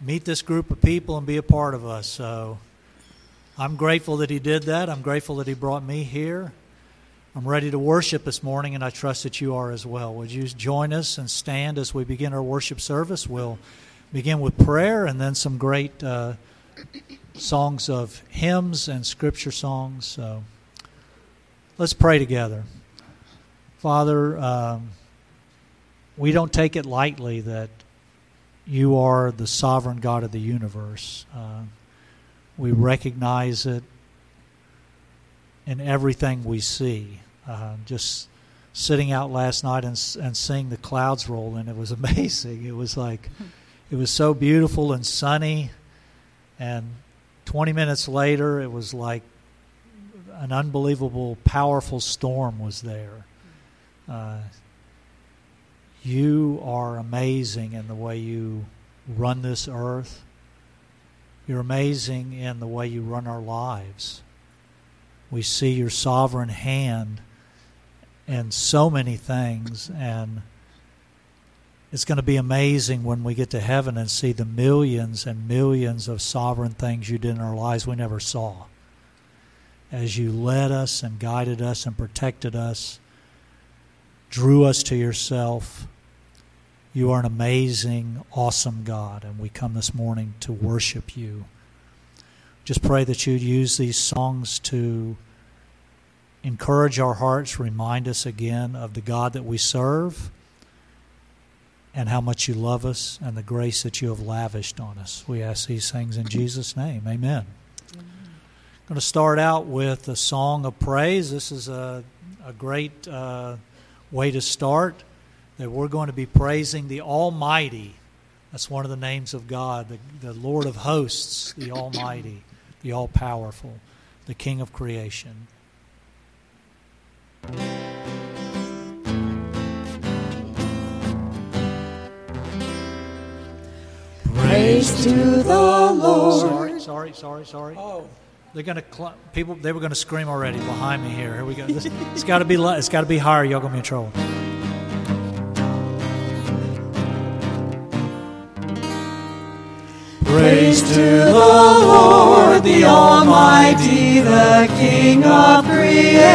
meet this group of people and be a part of us. So I'm grateful that He did that. I'm grateful that He brought me here. I'm ready to worship this morning, and I trust that you are as well. Would you join us and stand as we begin our worship service? We'll begin with prayer and then some great uh, songs of hymns and scripture songs. So let's pray together. Father, um, we don't take it lightly that you are the sovereign God of the universe. Uh, we recognize it in everything we see. Uh, just sitting out last night and, and seeing the clouds roll in, it was amazing. It was like, it was so beautiful and sunny. And 20 minutes later, it was like an unbelievable, powerful storm was there. Uh, you are amazing in the way you run this earth. You're amazing in the way you run our lives. We see your sovereign hand in so many things, and it's going to be amazing when we get to heaven and see the millions and millions of sovereign things you did in our lives we never saw. As you led us and guided us and protected us, drew us to yourself. You are an amazing, awesome God, and we come this morning to worship you. Just pray that you'd use these songs to encourage our hearts, remind us again of the God that we serve and how much you love us and the grace that you have lavished on us. We ask these things in Jesus' name. Amen. I'm going to start out with a song of praise. This is a, a great uh, way to start that we're going to be praising the Almighty. That's one of the names of God, the, the Lord of hosts, the Almighty, the All Powerful, the King of creation. Praise to the Lord. Sorry, sorry, sorry, sorry. Oh. They're gonna cl- people. They were gonna scream already behind me here. Here we go. This, it's got to be. It's got to be higher. Y'all gonna be in trouble. Praise to the Lord, the Almighty, the King of creation.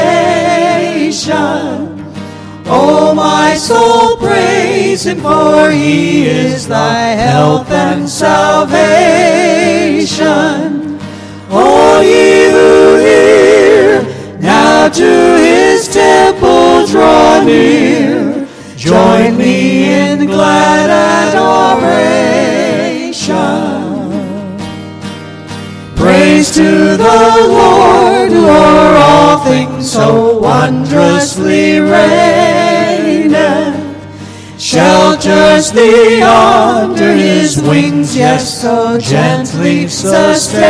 Oh, my soul, praise him, for he is thy health and salvation. All ye who hear, now to his temple draw near. Join me to the Lord, who o'er all things so wondrously reigneth. Shelters thee under his wings, yes, so gently sustaineth.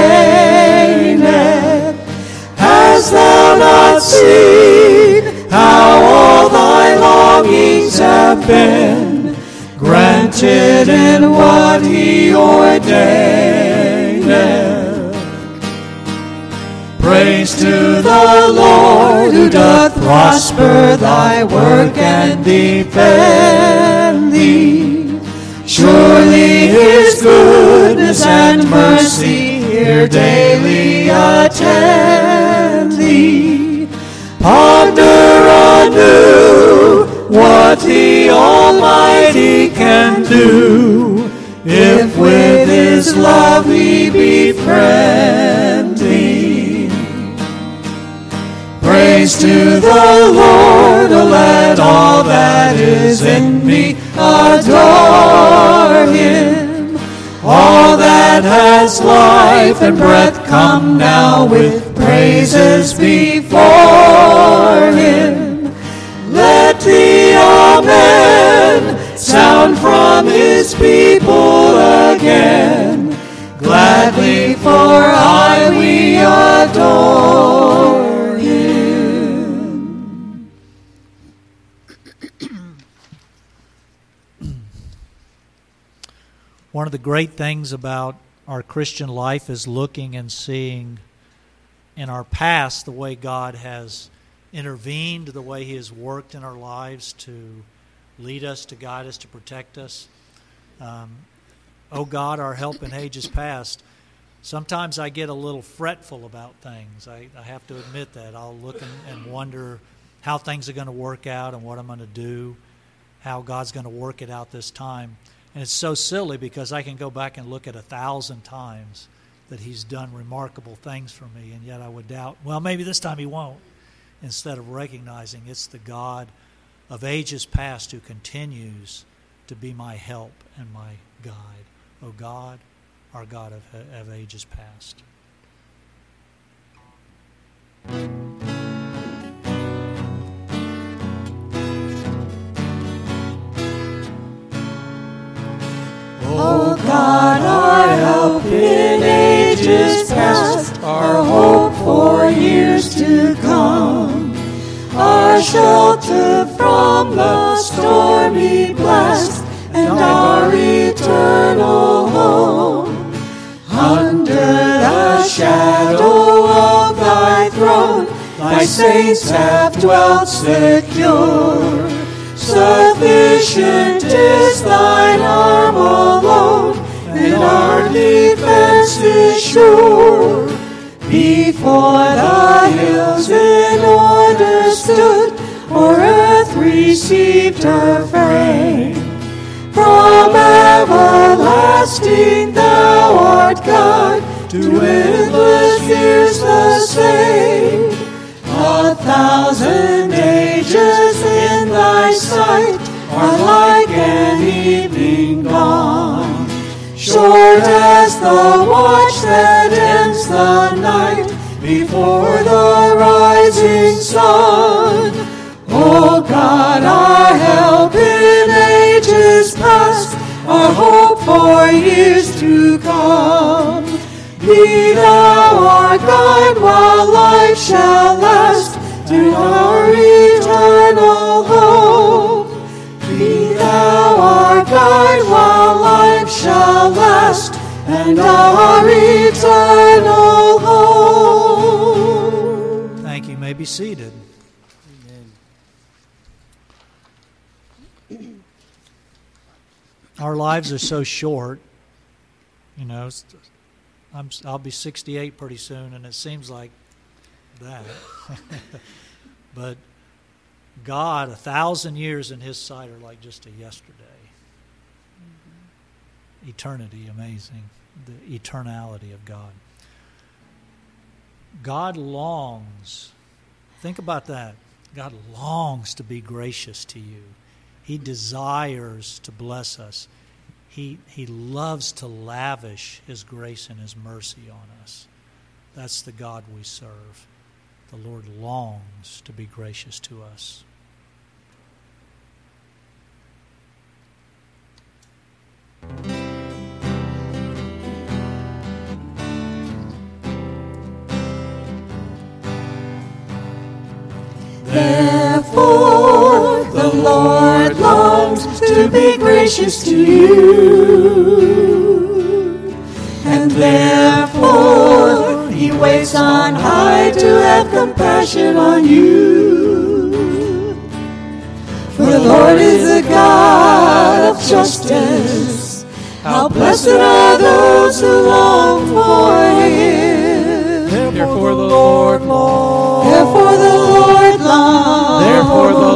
Hast thou not seen how all thy longings have been granted in what he ordaineth? Praise to the Lord who doth prosper thy work and defend thee. Surely his goodness and mercy here daily attend thee. Ponder anew what the Almighty can do if with his love he befriend. Praise to the Lord, oh, let all that is in me adore him. All that has life and breath come now with praises before him. Let the Amen sound from his people again. Gladly for I we adore One of the great things about our Christian life is looking and seeing in our past the way God has intervened, the way He has worked in our lives to lead us, to guide us, to protect us. Um, oh God, our help in ages past, sometimes I get a little fretful about things. I, I have to admit that. I'll look and, and wonder how things are going to work out and what I'm going to do, how God's going to work it out this time. And it's so silly because I can go back and look at a thousand times that He's done remarkable things for me, and yet I would doubt, well, maybe this time He won't, instead of recognizing it's the God of ages past who continues to be my help and my guide. O oh God, our God of, of ages past. Years to come, our shelter from the stormy blast, and our eternal home. Under the shadow of thy throne, thy saints have dwelt secure. Sufficient is thine arm alone, and our defense is sure. Before the hills in order stood, or earth received her frame. From everlasting thou art God, to endless years the same. A thousand ages in thy sight are like an evening gone. Short as the watch that the night before the rising sun. O God, our help in ages past, our hope for years to come. Be thou our guide while life shall last to our eternal home. Be thou our guide while life shall last and our eternal home. Thank you. you may be seated. Amen. Our lives are so short, you know. I'm, I'll be 68 pretty soon, and it seems like that. but God, a thousand years in His sight are like just a yesterday. Eternity, amazing. The eternality of God. God longs, think about that. God longs to be gracious to you. He desires to bless us. He, he loves to lavish His grace and His mercy on us. That's the God we serve. The Lord longs to be gracious to us. Therefore, the Lord longs to be gracious to you. And therefore, he waits on high to have compassion on you. For the Lord is a God of justice. How blessed are those who long for him. Therefore the Lord longs.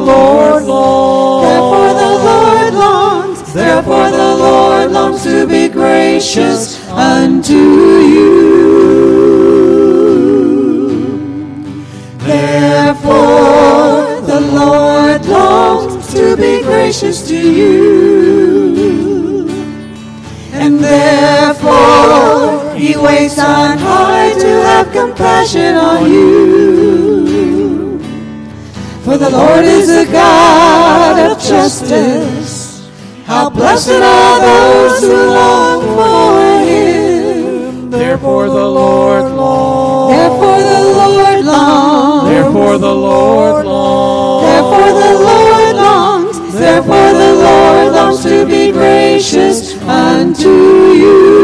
Lord longs. Therefore the Lord longs. Therefore the Lord longs to be gracious unto you. Therefore the Lord longs to be gracious to you. And therefore he waits on high to have compassion on you. For the Lord is a God of justice. How blessed are those who long for him. Therefore the Lord longs. Therefore the Lord longs. Therefore the Lord longs. Therefore the Lord longs. Therefore the Lord longs to be gracious unto you.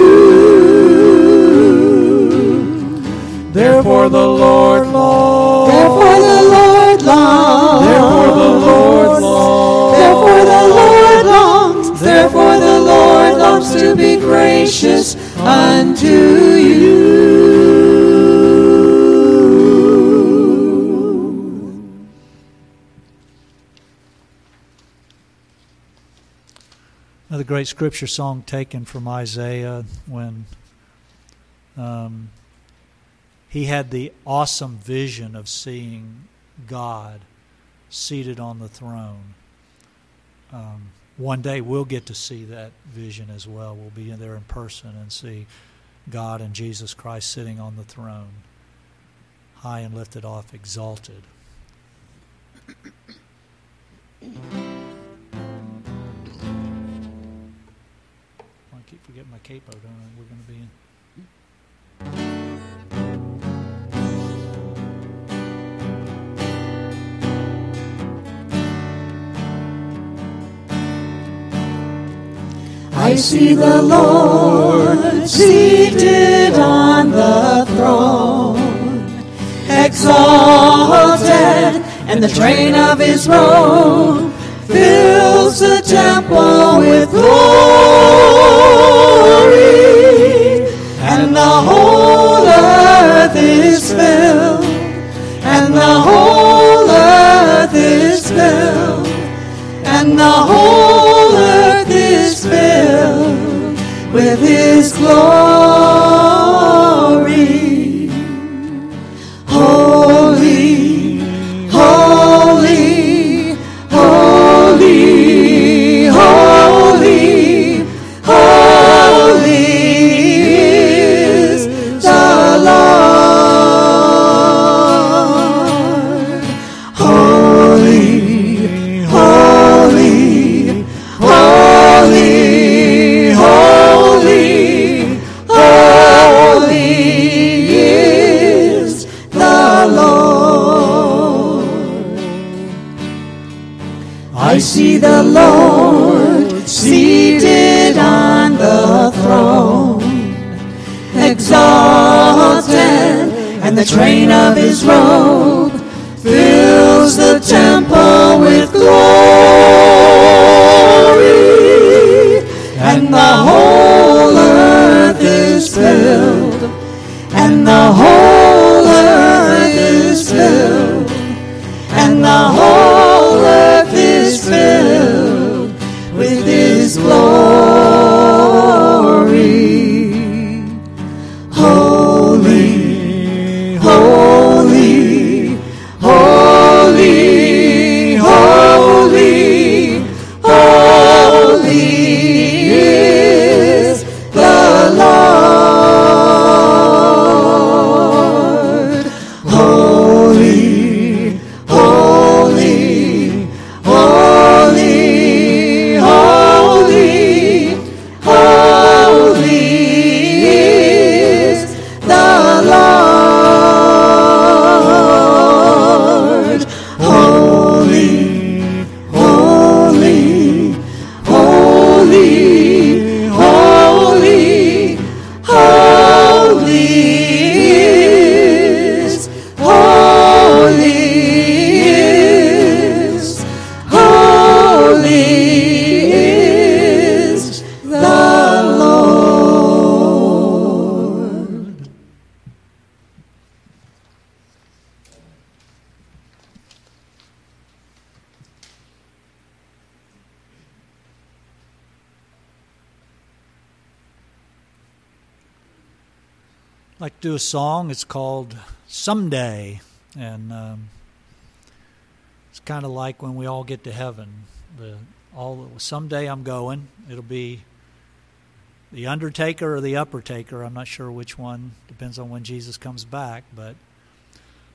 Therefore the Lord longs. Therefore the Lord longs. Therefore the Lord longs. Therefore the Lord longs. Therefore the Lord longs to to be gracious unto you. Another great scripture song taken from Isaiah when um, he had the awesome vision of seeing God seated on the throne. Um, one day we'll get to see that vision as well. We'll be in there in person and see God and Jesus Christ sitting on the throne, high and lifted off, exalted. I keep forgetting my capo, don't I? We're going to be in. I see the Lord seated on the throne, exalted, and the train of his robe fills the temple with glory, and the whole earth is filled, and the whole earth is filled, and the whole with his glory. Called Someday. And um, it's kind of like when we all get to heaven. The, all Someday I'm going. It'll be the undertaker or the upper taker. I'm not sure which one. Depends on when Jesus comes back. But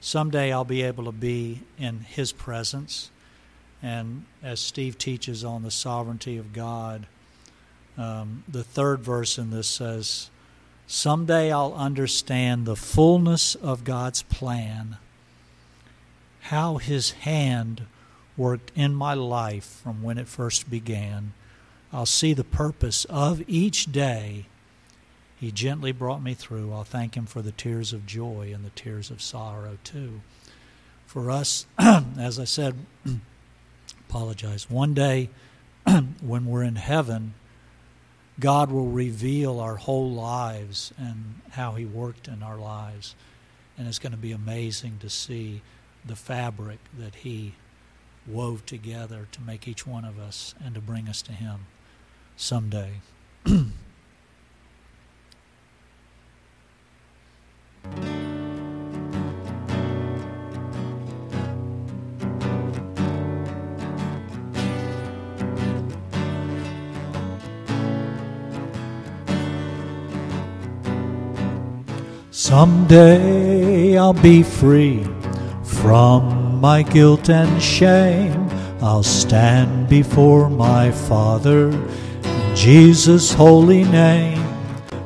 someday I'll be able to be in his presence. And as Steve teaches on the sovereignty of God, um, the third verse in this says, Someday I'll understand the fullness of God's plan, how His hand worked in my life from when it first began. I'll see the purpose of each day He gently brought me through. I'll thank Him for the tears of joy and the tears of sorrow, too. For us, as I said, apologize, one day when we're in heaven, God will reveal our whole lives and how He worked in our lives. And it's going to be amazing to see the fabric that He wove together to make each one of us and to bring us to Him someday. Someday I'll be free from my guilt and shame. I'll stand before my Father in Jesus' holy name.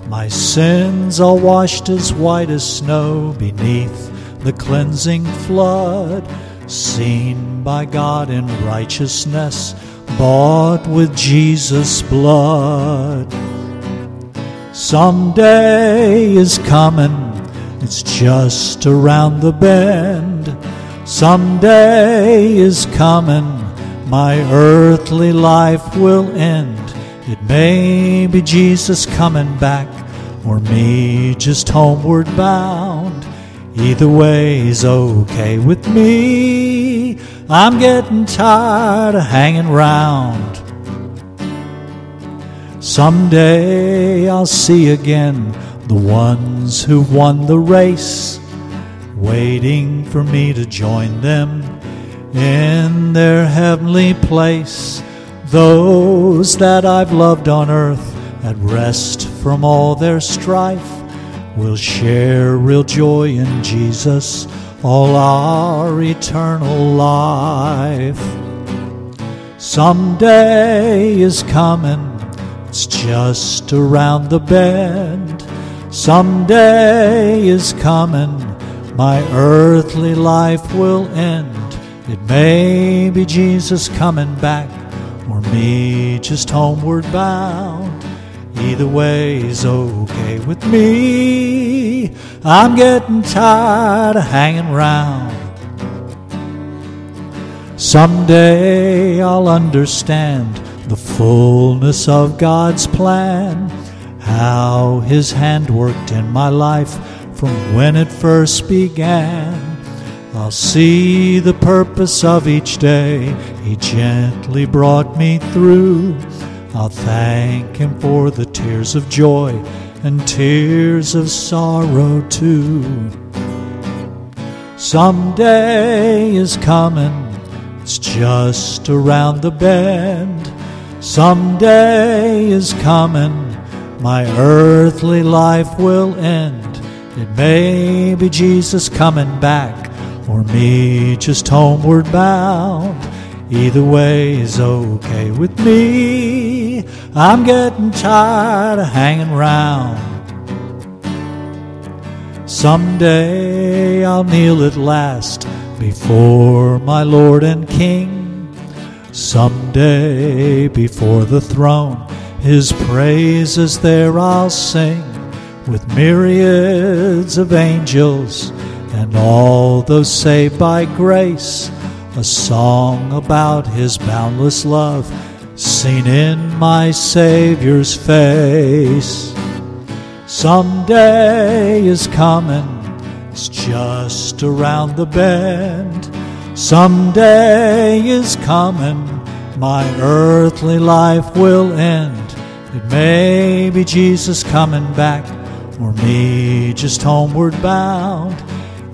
My sins are washed as white as snow beneath the cleansing flood, seen by God in righteousness, bought with Jesus' blood. Someday is coming, it's just around the bend. Someday is coming, my earthly life will end. It may be Jesus coming back, or me just homeward bound. Either way's okay with me. I'm getting tired of hanging round. Someday I'll see again the ones who won the race, waiting for me to join them in their heavenly place. Those that I've loved on earth at rest from all their strife will share real joy in Jesus all our eternal life. Someday is coming it's just around the bend. Someday is coming. My earthly life will end. It may be Jesus coming back, or me just homeward bound. Either way's okay with me. I'm getting tired of hanging round. Someday I'll understand the fullness of God's plan, how His hand worked in my life from when it first began. I'll see the purpose of each day He gently brought me through. I'll thank Him for the tears of joy and tears of sorrow too. Someday is coming, it's just around the bend. Someday is coming, my earthly life will end. It may be Jesus coming back, or me just homeward bound. Either way is okay with me. I'm getting tired of hanging round. Someday I'll kneel at last before my Lord and King. Someday before the throne, his praises there I'll sing with myriads of angels and all those saved by grace. A song about his boundless love seen in my Savior's face. Someday is coming, it's just around the bend. Someday is coming, my earthly life will end. It may be Jesus coming back, or me just homeward bound.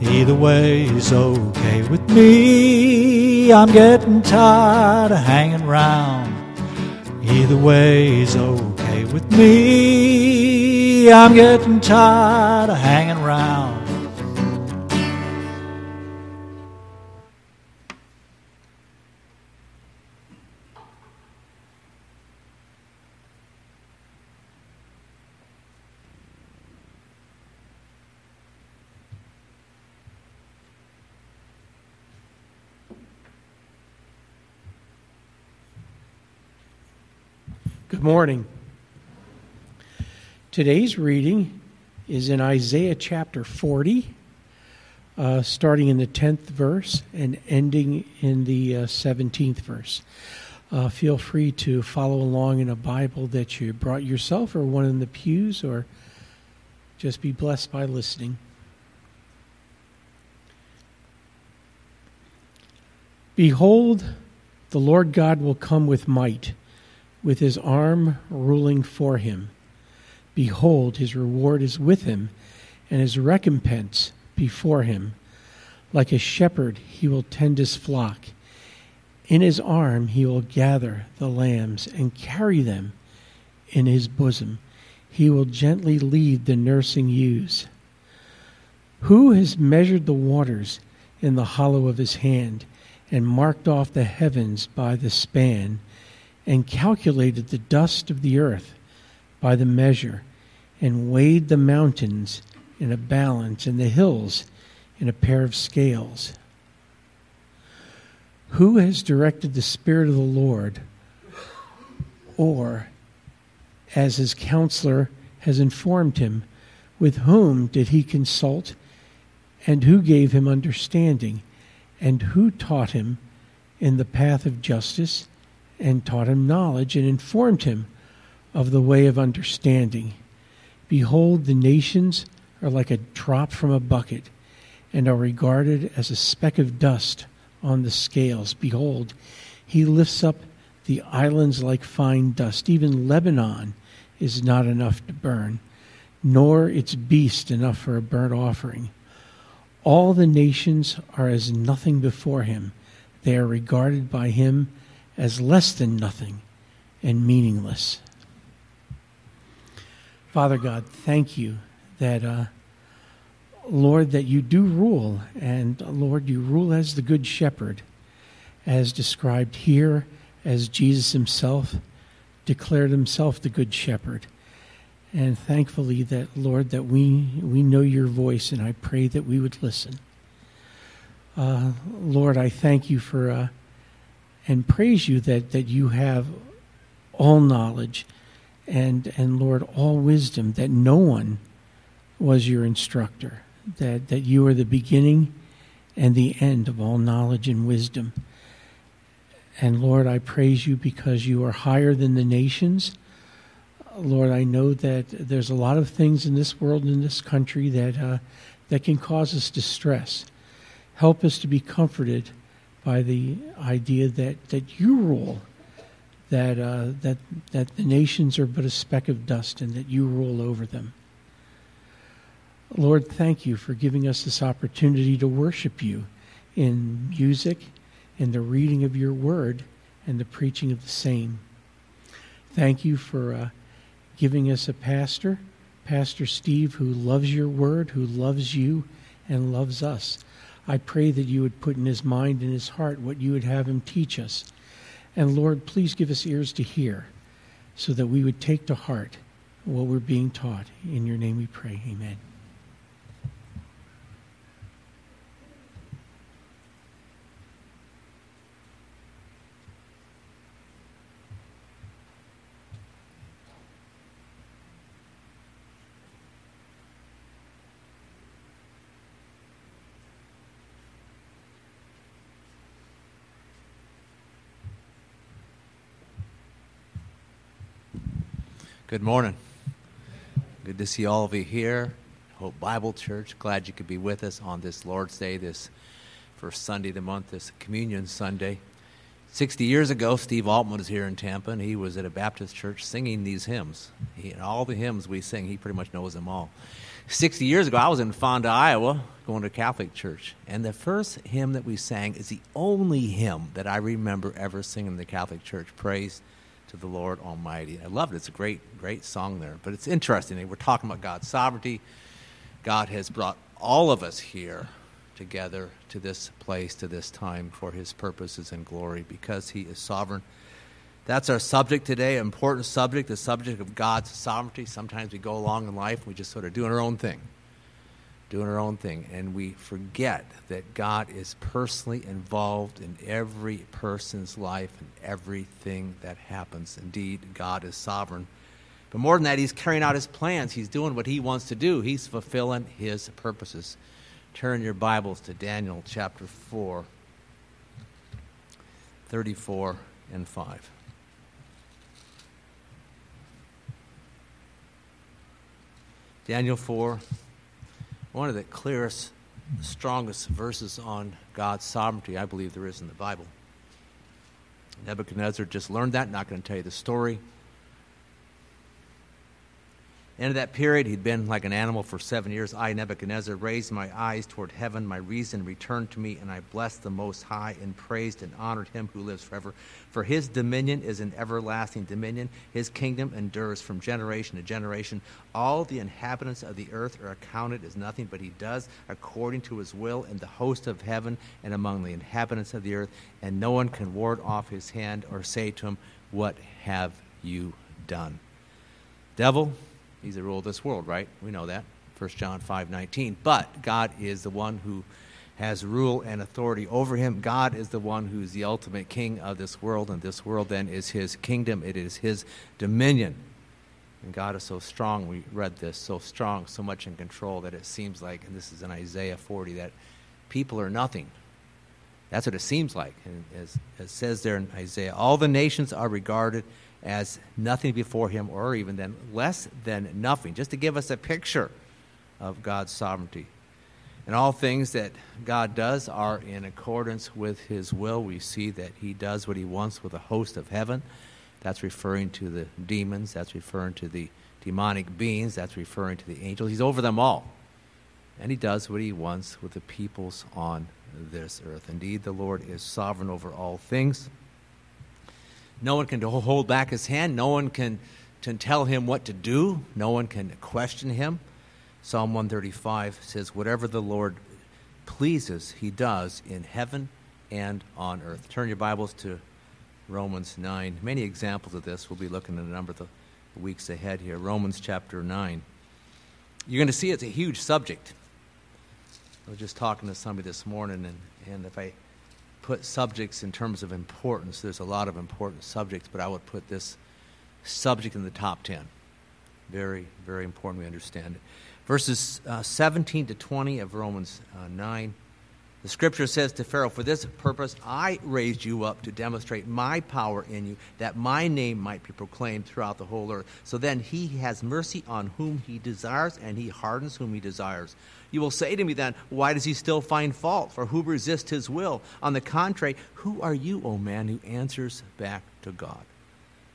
Either way is okay with me. I'm getting tired of hanging round. Either way is okay with me. I'm getting tired of hanging round. Good morning. Today's reading is in Isaiah chapter 40, uh, starting in the 10th verse and ending in the uh, 17th verse. uh, feel free to follow along in a Bible that you brought yourself or one in the pews, or just be blessed by listening. Behold, the Lord God will come with might, with his arm ruling for him. Behold, his reward is with him, and his recompense before him. Like a shepherd, he will tend his flock. In his arm, he will gather the lambs and carry them in his bosom. He will gently lead the nursing ewes. Who has measured the waters in the hollow of his hand? and marked off the heavens by the span, and calculated the dust of the earth by the measure, and weighed the mountains in a balance, and the hills in a pair of scales. Who has directed the Spirit of the Lord, or, as his counselor has informed him, with whom did he consult, and who gave him understanding? and who taught him in the path of justice and taught him knowledge and informed him of the way of understanding. Behold, the nations are like a drop from a bucket and are regarded as a speck of dust on the scales. Behold, he lifts up the islands like fine dust. Even Lebanon is not enough to burn, nor its beast enough for a burnt offering. All the nations are as nothing before him. They are regarded by him as less than nothing and meaningless. Father God, thank you that, uh, Lord, that you do rule, and Lord, you rule as the Good Shepherd, as described here, as Jesus himself declared himself the Good Shepherd and thankfully that lord that we we know your voice and i pray that we would listen uh, lord i thank you for uh, and praise you that that you have all knowledge and and lord all wisdom that no one was your instructor that that you are the beginning and the end of all knowledge and wisdom and lord i praise you because you are higher than the nations Lord, I know that there's a lot of things in this world, in this country, that uh, that can cause us distress. Help us to be comforted by the idea that, that you rule, that uh, that that the nations are but a speck of dust, and that you rule over them. Lord, thank you for giving us this opportunity to worship you in music, in the reading of your word, and the preaching of the same. Thank you for. Uh, giving us a pastor, Pastor Steve, who loves your word, who loves you, and loves us. I pray that you would put in his mind and his heart what you would have him teach us. And Lord, please give us ears to hear so that we would take to heart what we're being taught. In your name we pray. Amen. Good morning. Good to see all of you here. Hope Bible Church. Glad you could be with us on this Lord's Day, this first Sunday of the month, this Communion Sunday. 60 years ago, Steve Altman was here in Tampa, and he was at a Baptist church singing these hymns. He, and all the hymns we sing, he pretty much knows them all. 60 years ago, I was in Fonda, Iowa, going to a Catholic church, and the first hymn that we sang is the only hymn that I remember ever singing in the Catholic church. Praise to the Lord Almighty. I love it. It's a great, great song there. But it's interesting. We're talking about God's sovereignty. God has brought all of us here together to this place, to this time for his purposes and glory because he is sovereign. That's our subject today, important subject, the subject of God's sovereignty. Sometimes we go along in life, and we just sort of doing our own thing doing our own thing, and we forget that God is personally involved in every person's life and everything that happens. Indeed, God is sovereign. But more than that, He's carrying out His plans. He's doing what He wants to do, He's fulfilling His purposes. Turn your Bibles to Daniel chapter 4, 34 and 5. Daniel 4, one of the clearest, strongest verses on God's sovereignty I believe there is in the Bible. Nebuchadnezzar just learned that, not going to tell you the story. End of that period, he'd been like an animal for seven years. I, Nebuchadnezzar, raised my eyes toward heaven. My reason returned to me, and I blessed the Most High and praised and honored him who lives forever. For his dominion is an everlasting dominion. His kingdom endures from generation to generation. All the inhabitants of the earth are accounted as nothing, but he does according to his will in the host of heaven and among the inhabitants of the earth. And no one can ward off his hand or say to him, What have you done? Devil, He's the rule of this world, right? We know that. 1 John 5 19. But God is the one who has rule and authority over him. God is the one who's the ultimate king of this world, and this world then is his kingdom, it is his dominion. And God is so strong, we read this, so strong, so much in control that it seems like, and this is in Isaiah 40, that people are nothing. That's what it seems like. And as it says there in Isaiah, all the nations are regarded as nothing before him, or even then less than nothing, just to give us a picture of God's sovereignty. And all things that God does are in accordance with his will. We see that he does what he wants with the host of heaven. That's referring to the demons, that's referring to the demonic beings, that's referring to the angels. He's over them all. And he does what he wants with the peoples on this earth. Indeed, the Lord is sovereign over all things. No one can hold back his hand. No one can, can tell him what to do. No one can question him. Psalm 135 says, Whatever the Lord pleases, he does in heaven and on earth. Turn your Bibles to Romans 9. Many examples of this. We'll be looking at a number of the weeks ahead here. Romans chapter 9. You're going to see it's a huge subject. I was just talking to somebody this morning, and, and if I put subjects in terms of importance. There's a lot of important subjects, but I would put this subject in the top 10. Very, very important we understand it. Verses uh, 17 to 20 of Romans uh, 9. The scripture says to Pharaoh, For this purpose I raised you up to demonstrate my power in you, that my name might be proclaimed throughout the whole earth. So then he has mercy on whom he desires, and he hardens whom he desires. You will say to me then, Why does he still find fault? For who resists his will? On the contrary, who are you, O man, who answers back to God?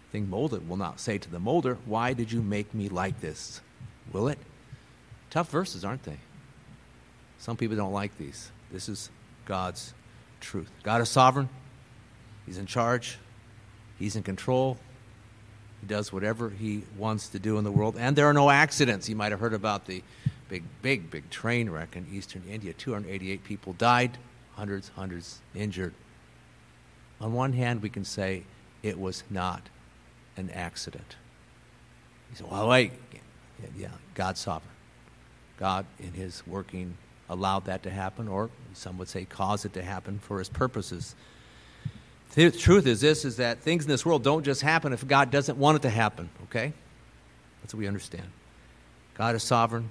The thing molded will not say to the molder, Why did you make me like this? Will it? Tough verses, aren't they? Some people don't like these. This is God's truth. God is sovereign, He's in charge, He's in control. He does whatever He wants to do in the world, and there are no accidents. You might have heard about the big, big, big train wreck in eastern India. 288 people died, hundreds, hundreds injured. On one hand, we can say it was not an accident. You say, well, wait. Yeah, God's sovereign. God, in his working, allowed that to happen, or some would say caused it to happen for his purposes. The truth is this is that things in this world don't just happen if God doesn't want it to happen, okay? That's what we understand. God is sovereign.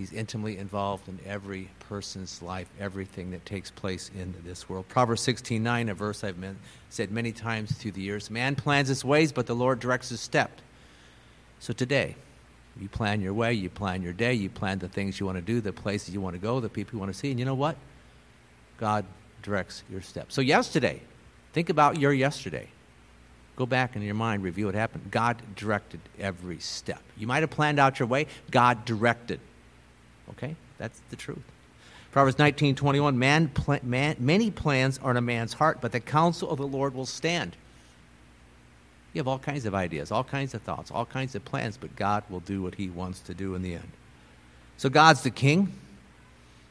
He's intimately involved in every person's life, everything that takes place in this world. Proverbs 16:9, a verse I've said many times through the years. Man plans his ways, but the Lord directs his steps. So today, you plan your way, you plan your day, you plan the things you want to do, the places you want to go, the people you want to see, and you know what? God directs your steps. So yesterday, think about your yesterday. Go back in your mind, review what happened. God directed every step. You might have planned out your way, God directed. Okay? That's the truth. Proverbs 19, 21, man, pl- man, many plans are in a man's heart, but the counsel of the Lord will stand. You have all kinds of ideas, all kinds of thoughts, all kinds of plans, but God will do what he wants to do in the end. So God's the king.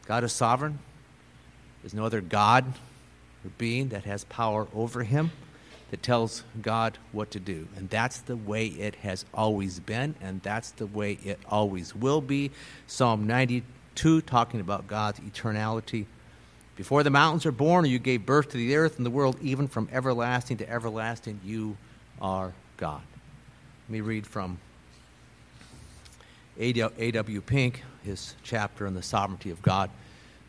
God is sovereign. There's no other God or being that has power over him that tells God what to do. And that's the way it has always been, and that's the way it always will be. Psalm 92, talking about God's eternality. Before the mountains are born, or you gave birth to the earth and the world, even from everlasting to everlasting, you are God. Let me read from A.W. Pink, his chapter on the sovereignty of God.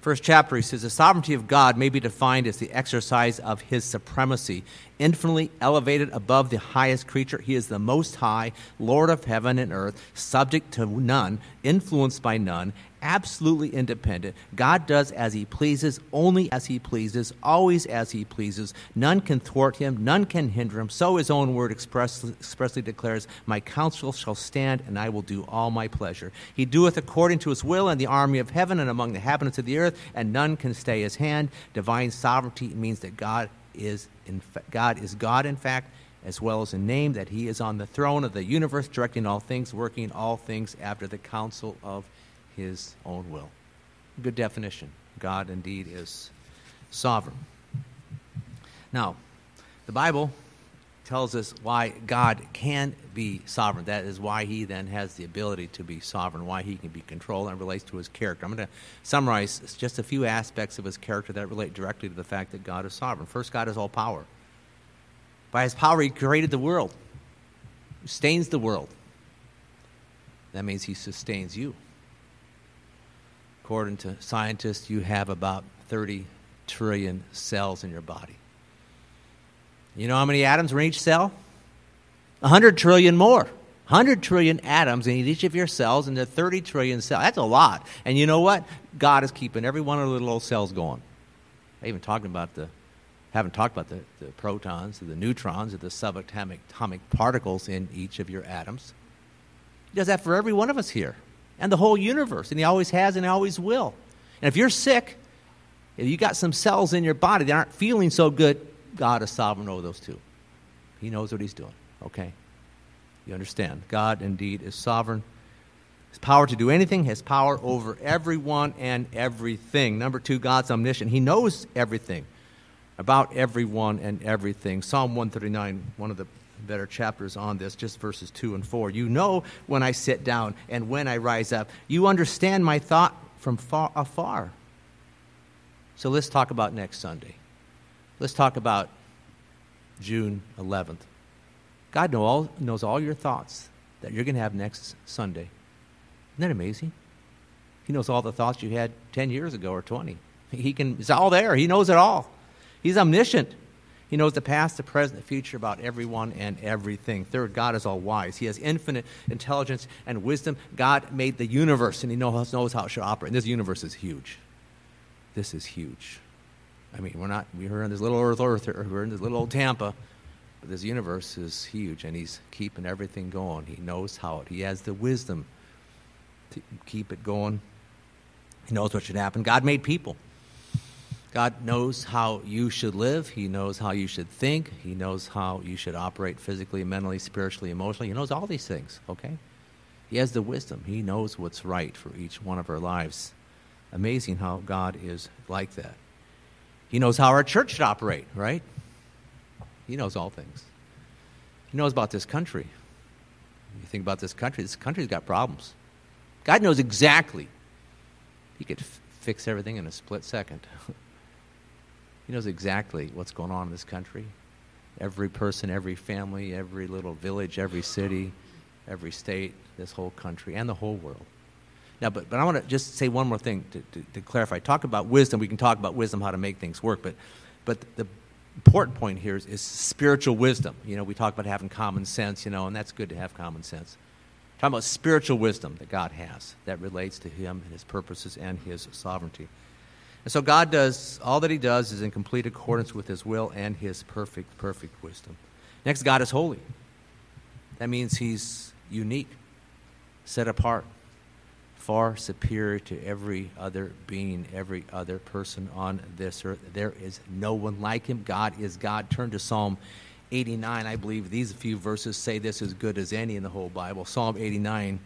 First chapter, he says, The sovereignty of God may be defined as the exercise of his supremacy. Infinitely elevated above the highest creature, he is the most high, Lord of heaven and earth, subject to none, influenced by none, absolutely independent. God does as he pleases, only as he pleases, always as he pleases. None can thwart him, none can hinder him. So his own word expressly, declares, My counsel shall stand, and I will do all my pleasure. He doeth according to his will in the army of heaven and among the inhabitants of the earth, and none can stay his hand. Divine sovereignty means that God is in fa- God is God in fact as well as in name that he is on the throne of the universe directing all things working all things after the counsel of his own will. Good definition. God indeed is sovereign. Now, the Bible tells us why God can be sovereign. That is why he then has the ability to be sovereign, why he can be controlled, and relates to his character. I'm going to summarize just a few aspects of his character that relate directly to the fact that God is sovereign. First, God is all power. By his power, he created the world, sustains the world. That means he sustains you. According to scientists, you have about 30 trillion cells in your body. You know how many atoms are in each cell? 100 trillion more. 100 trillion atoms in each of your cells, and the 30 trillion cells. That's a lot. And you know what? God is keeping every one of the little old cells going. I even talking about the, haven't talked about the, the protons, the neutrons, or the subatomic atomic particles in each of your atoms. He does that for every one of us here and the whole universe, and He always has and He always will. And if you're sick, if you got some cells in your body that aren't feeling so good, God is sovereign over those too. He knows what He's doing, okay? You understand? God indeed is sovereign. His power to do anything, His power over everyone and everything. Number two, God's omniscient. He knows everything about everyone and everything. Psalm 139, one of the better chapters on this, just verses 2 and 4. You know when I sit down and when I rise up. You understand my thought from far afar. So let's talk about next Sunday. Let's talk about June 11th. God know all, knows all your thoughts that you're going to have next Sunday. Isn't that amazing? He knows all the thoughts you had 10 years ago or 20. He can, it's all there. He knows it all. He's omniscient. He knows the past, the present, the future about everyone and everything. Third, God is all wise. He has infinite intelligence and wisdom. God made the universe, and He knows, knows how it should operate. And this universe is huge. This is huge. I mean, we're not, we're in this little Earth, Earth, we're in this little old Tampa, but this universe is huge, and He's keeping everything going. He knows how it, He has the wisdom to keep it going. He knows what should happen. God made people. God knows how you should live. He knows how you should think. He knows how you should operate physically, mentally, spiritually, emotionally. He knows all these things, okay? He has the wisdom. He knows what's right for each one of our lives. Amazing how God is like that. He knows how our church should operate, right? He knows all things. He knows about this country. You think about this country, this country's got problems. God knows exactly. He could f- fix everything in a split second. He knows exactly what's going on in this country. Every person, every family, every little village, every city, every state, this whole country, and the whole world. Now, but, but I want to just say one more thing to, to, to, clarify. Talk about wisdom. We can talk about wisdom, how to make things work, but, but the important point here is, is spiritual wisdom. You know, we talk about having common sense, you know, and that's good to have common sense. Talking about spiritual wisdom that God has that relates to Him and His purposes and His sovereignty. And so God does, all that He does is in complete accordance with His will and His perfect, perfect wisdom. Next, God is holy. That means He's unique, set apart, far superior to every other being, every other person on this earth. There is no one like Him. God is God. Turn to Psalm 89. I believe these few verses say this as good as any in the whole Bible. Psalm 89.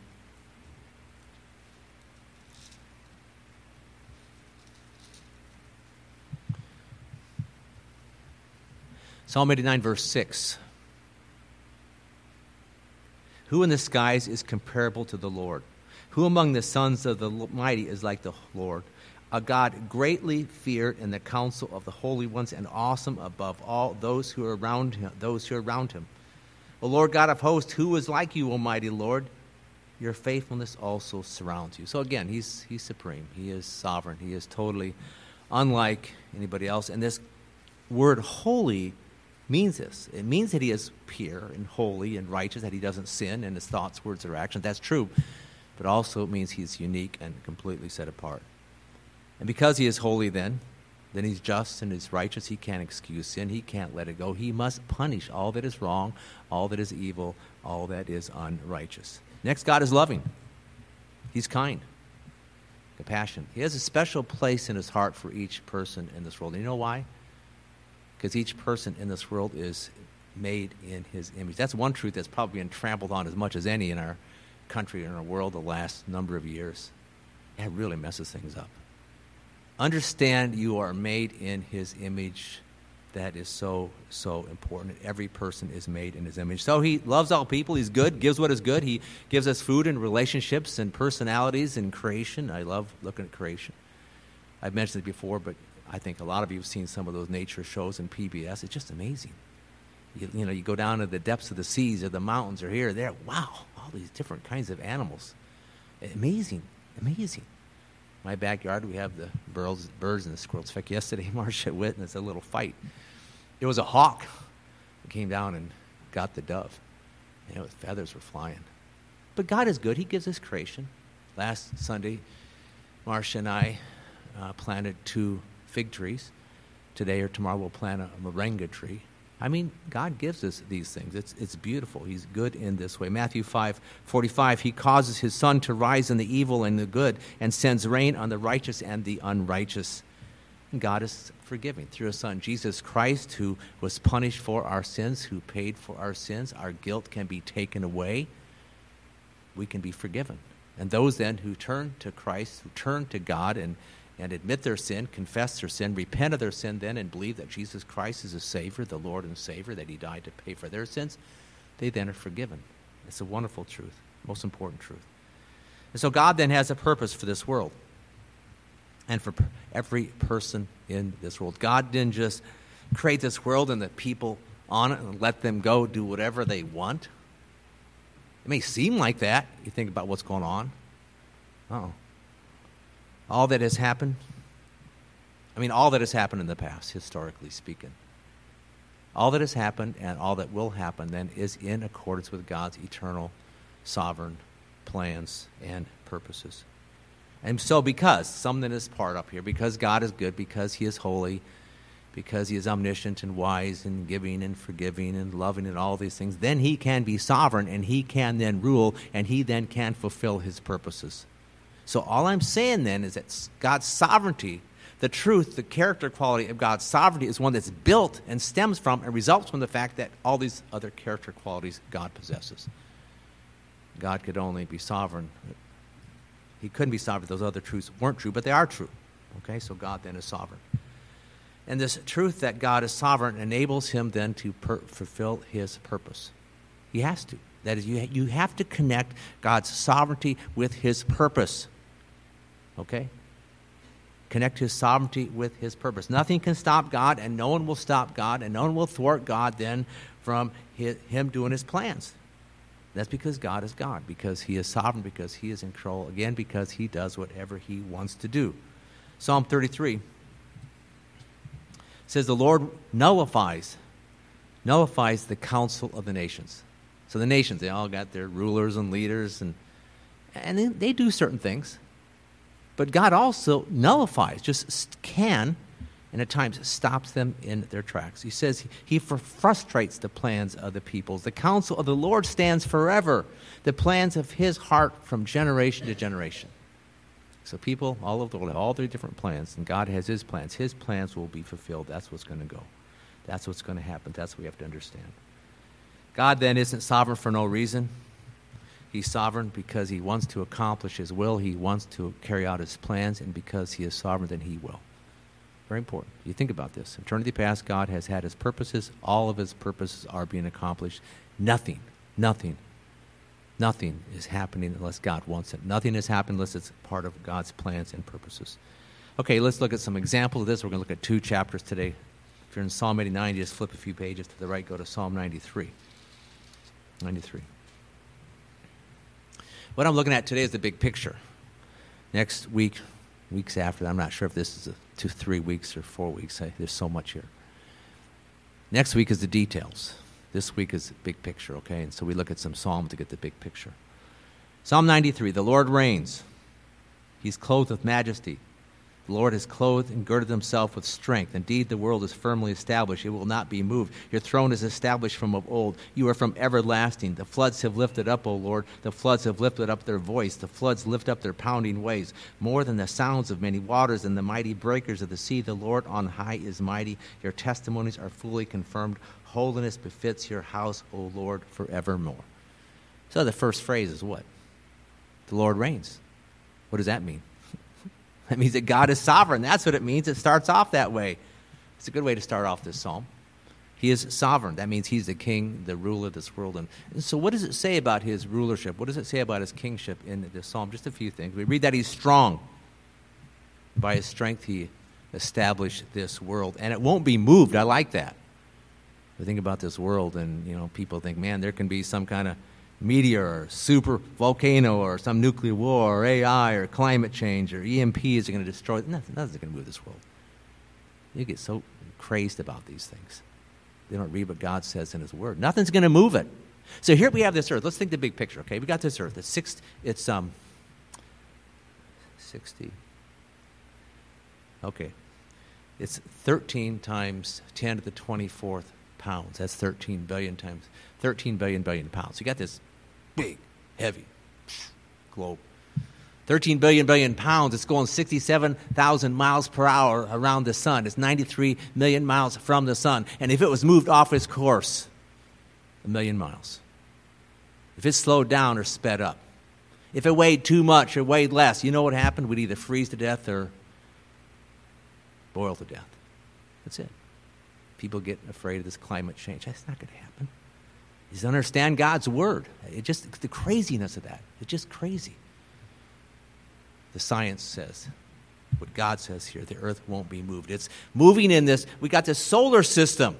Psalm 89, verse 6. Who in the skies is comparable to the Lord? Who among the sons of the mighty is like the Lord? A God greatly feared in the council of the holy ones and awesome above all those who are around him, those who are around him. O Lord God of hosts, who is like you, Almighty Lord? your faithfulness also surrounds you. So again, he's, he's supreme. He is sovereign. He is totally unlike anybody else. And this word holy means this. It means that he is pure and holy and righteous, that he doesn't sin in his thoughts, words, or actions. That's true. But also it means he's unique and completely set apart. And because he is holy, then, then he's just and he's righteous. He can't excuse sin. He can't let it go. He must punish all that is wrong, all that is evil, all that is unrighteous. Next, God is loving. He's kind, compassionate. He has a special place in his heart for each person in this world. And you know why? Because each person in this world is made in his image. That's one truth that's probably been trampled on as much as any in our country and in our world the last number of years. It really messes things up. Understand you are made in his image. That is so, so important. Every person is made in his image. So he loves all people. He's good, gives what is good. He gives us food and relationships and personalities and creation. I love looking at creation. I've mentioned it before, but I think a lot of you have seen some of those nature shows in PBS. It's just amazing. You, you know, you go down to the depths of the seas or the mountains or here or there. Wow, all these different kinds of animals. Amazing, amazing my backyard, we have the birds, birds and the squirrels. In fact, yesterday, Marcia witnessed a little fight. It was a hawk that came down and got the dove. You know, feathers were flying. But God is good. He gives us creation. Last Sunday, Marcia and I uh, planted two fig trees. Today or tomorrow, we'll plant a moringa tree. I mean, God gives us these things. It's, it's beautiful. He's good in this way. Matthew 5 45, He causes His sun to rise in the evil and the good and sends rain on the righteous and the unrighteous. And God is forgiving through His Son, Jesus Christ, who was punished for our sins, who paid for our sins. Our guilt can be taken away. We can be forgiven. And those then who turn to Christ, who turn to God and and admit their sin, confess their sin, repent of their sin then, and believe that Jesus Christ is a Savior, the Lord and Savior, that He died to pay for their sins, they then are forgiven. It's a wonderful truth, most important truth. And so God then has a purpose for this world and for every person in this world. God didn't just create this world and the people on it and let them go do whatever they want. It may seem like that. You think about what's going on. Oh all that has happened, I mean, all that has happened in the past, historically speaking, all that has happened and all that will happen then is in accordance with God's eternal, sovereign plans and purposes. And so, because something is part up here, because God is good, because He is holy, because He is omniscient and wise and giving and forgiving and loving and all these things, then He can be sovereign and He can then rule and He then can fulfill His purposes. So all I'm saying then is that God's sovereignty, the truth, the character quality of God's sovereignty is one that's built and stems from and results from the fact that all these other character qualities God possesses. God could only be sovereign. He couldn't be sovereign if those other truths weren't true, but they are true. Okay, so God then is sovereign. And this truth that God is sovereign enables him then to per- fulfill his purpose. He has to. That is, you, you have to connect God's sovereignty with his purpose. Okay? Connect his sovereignty with his purpose. Nothing can stop God, and no one will stop God, and no one will thwart God then from his, him doing his plans. That's because God is God, because he is sovereign, because he is in control, again, because he does whatever he wants to do. Psalm 33 says, The Lord nullifies, nullifies the counsel of the nations. So the nations, they all got their rulers and leaders, and, and they, they do certain things. But God also nullifies, just can, and at times stops them in their tracks. He says he frustrates the plans of the peoples. The counsel of the Lord stands forever, the plans of his heart from generation to generation. So people all over the world have all their different plans, and God has his plans. His plans will be fulfilled. That's what's going to go. That's what's going to happen. That's what we have to understand. God then isn't sovereign for no reason. He's sovereign because he wants to accomplish his will, he wants to carry out his plans, and because he is sovereign, then he will. Very important. You think about this. Eternity past, God has had his purposes. All of his purposes are being accomplished. Nothing, nothing, nothing is happening unless God wants it. Nothing has happened unless it's part of God's plans and purposes. Okay, let's look at some examples of this. We're going to look at two chapters today. If you're in Psalm 89, you just flip a few pages to the right, go to Psalm 93. 93. What I'm looking at today is the big picture. Next week, weeks after, I'm not sure if this is a two, three weeks or four weeks. I, there's so much here. Next week is the details. This week is the big picture, okay? And so we look at some Psalms to get the big picture. Psalm 93 The Lord reigns, He's clothed with majesty. The Lord has clothed and girded himself with strength. Indeed, the world is firmly established. It will not be moved. Your throne is established from of old. You are from everlasting. The floods have lifted up, O Lord. The floods have lifted up their voice. The floods lift up their pounding waves. More than the sounds of many waters and the mighty breakers of the sea, the Lord on high is mighty. Your testimonies are fully confirmed. Holiness befits your house, O Lord, forevermore. So the first phrase is what? The Lord reigns. What does that mean? That means that God is sovereign. That's what it means. It starts off that way. It's a good way to start off this psalm. He is sovereign. That means he's the king, the ruler of this world. And so, what does it say about his rulership? What does it say about his kingship in this psalm? Just a few things. We read that he's strong. By his strength, he established this world, and it won't be moved. I like that. We think about this world, and you know, people think, man, there can be some kind of meteor or super volcano or some nuclear war or AI or climate change or EMPs are going to destroy. Nothing, nothing's going to move this world. You get so crazed about these things. They don't read what God says in His Word. Nothing's going to move it. So here we have this earth. Let's think the big picture, okay? We got this earth. It's six. It's um. Sixty. Okay. It's 13 times 10 to the 24th pounds. That's 13 billion times 13 billion billion pounds. You got this big, heavy globe. 13 billion billion pounds. It's going 67,000 miles per hour around the sun. It's 93 million miles from the sun. And if it was moved off its course, a million miles. If it slowed down or sped up, if it weighed too much or weighed less, you know what happened? We'd either freeze to death or boil to death. That's it. People get afraid of this climate change. That's not going to happen is to understand God's word. It just the craziness of that. It's just crazy. The science says what God says here, the earth won't be moved. It's moving in this, we got this solar system.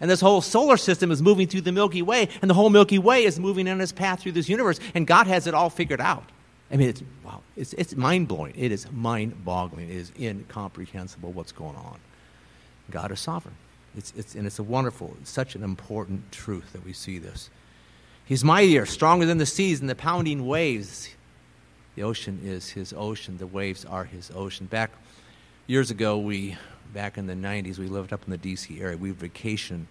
And this whole solar system is moving through the Milky Way, and the whole Milky Way is moving in its path through this universe, and God has it all figured out. I mean, it's wow, it's, it's mind blowing. It is mind boggling. It is incomprehensible what's going on. God is sovereign. It's, it's, and it's a wonderful, such an important truth that we see this. He's mightier, stronger than the seas and the pounding waves. The ocean is his ocean. The waves are his ocean. Back years ago, we, back in the 90s, we lived up in the D.C. area. We vacationed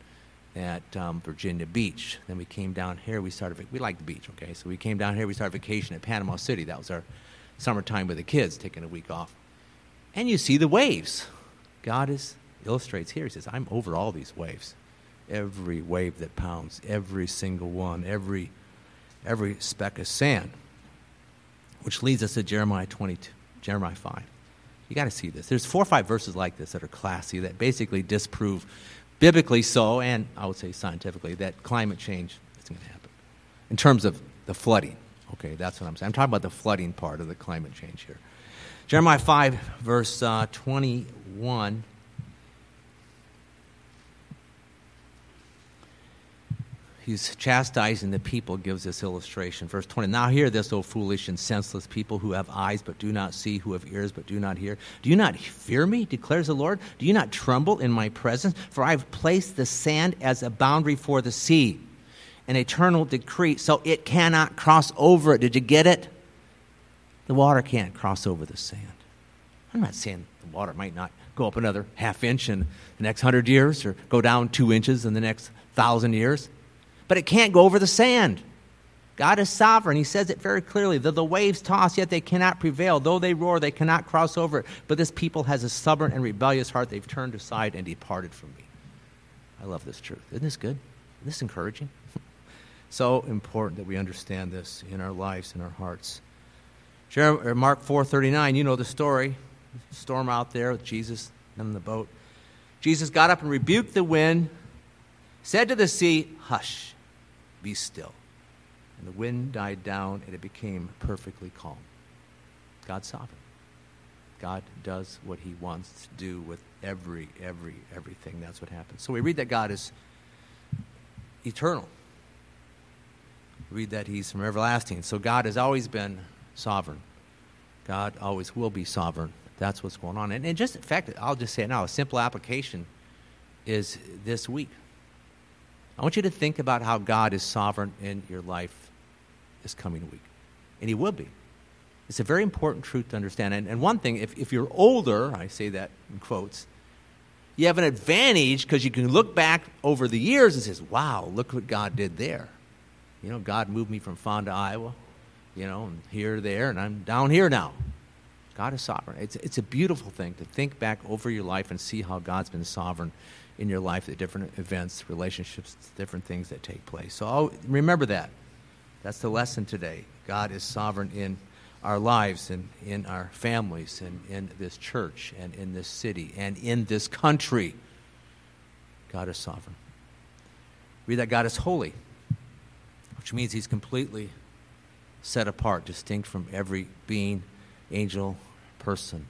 at um, Virginia Beach. Then we came down here. We started. We liked the beach, okay? So we came down here. We started vacation at Panama City. That was our summertime with the kids, taking a week off. And you see the waves. God is illustrates here. He says, I'm over all these waves. Every wave that pounds, every single one, every, every speck of sand. Which leads us to Jeremiah 22, Jeremiah 5. You got to see this. There's four or five verses like this that are classy that basically disprove, biblically so, and I would say scientifically, that climate change is going to happen. In terms of the flooding. Okay, that's what I'm saying. I'm talking about the flooding part of the climate change here. Jeremiah 5, verse uh, 21 he's chastising the people, gives this illustration. Verse 20 Now hear this, O foolish and senseless people who have eyes but do not see, who have ears but do not hear. Do you not fear me, declares the Lord? Do you not tremble in my presence? For I have placed the sand as a boundary for the sea, an eternal decree, so it cannot cross over it. Did you get it? The water can't cross over the sand. I'm not saying the water might not go up another half inch in the next hundred years or go down two inches in the next thousand years but it can't go over the sand. God is sovereign. He says it very clearly. Though the waves toss, yet they cannot prevail. Though they roar, they cannot cross over. But this people has a stubborn and rebellious heart. They've turned aside and departed from me. I love this truth. Isn't this good? Isn't this encouraging? so important that we understand this in our lives, in our hearts. Mark 4.39, you know the story. Storm out there with Jesus in the boat. Jesus got up and rebuked the wind, said to the sea, Hush be still. And the wind died down and it became perfectly calm. God's sovereign. God does what he wants to do with every, every, everything. That's what happens. So we read that God is eternal. read that he's from everlasting. So God has always been sovereign. God always will be sovereign. That's what's going on. And, and just, in fact, I'll just say now a simple application is this week. I want you to think about how God is sovereign in your life this coming week. And He will be. It's a very important truth to understand. And, and one thing, if, if you're older, I say that in quotes, you have an advantage because you can look back over the years and says, wow, look what God did there. You know, God moved me from Fonda, Iowa, you know, and here, there, and I'm down here now. God is sovereign. It's, it's a beautiful thing to think back over your life and see how God's been sovereign in your life, the different events, relationships, different things that take place. So I'll, remember that. That's the lesson today. God is sovereign in our lives and in our families and in this church and in this city and in this country. God is sovereign. Read that God is holy, which means he's completely set apart, distinct from every being, angel, person.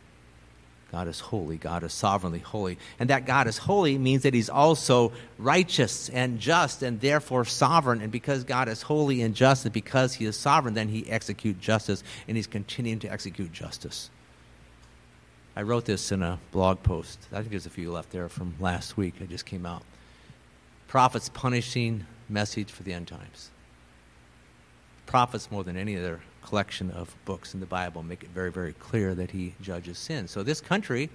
God is holy. God is sovereignly holy. And that God is holy means that He's also righteous and just and therefore sovereign. And because God is holy and just and because He is sovereign, then He executes justice and He's continuing to execute justice. I wrote this in a blog post. I think there's a few left there from last week. It just came out. Prophets punishing message for the end times. Prophets more than any other collection of books in the Bible make it very, very clear that he judges sin. So this country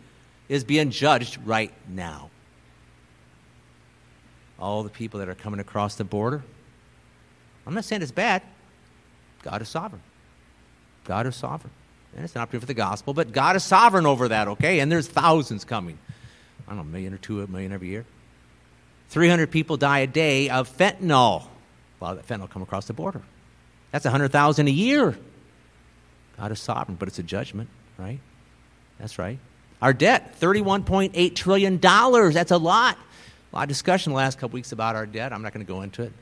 is being judged right now. All the people that are coming across the border. I'm not saying it's bad. God is sovereign. God is sovereign. And it's an opportunity for the gospel, but God is sovereign over that, okay? And there's thousands coming. I don't know, a million or two, a million every year. 300 people die a day of fentanyl. Well, that fentanyl come across the border. That's 100,000 a year. God is sovereign, but it's a judgment, right? That's right. Our debt, $31.8 trillion. That's a lot. A lot of discussion the last couple weeks about our debt. I'm not going to go into it.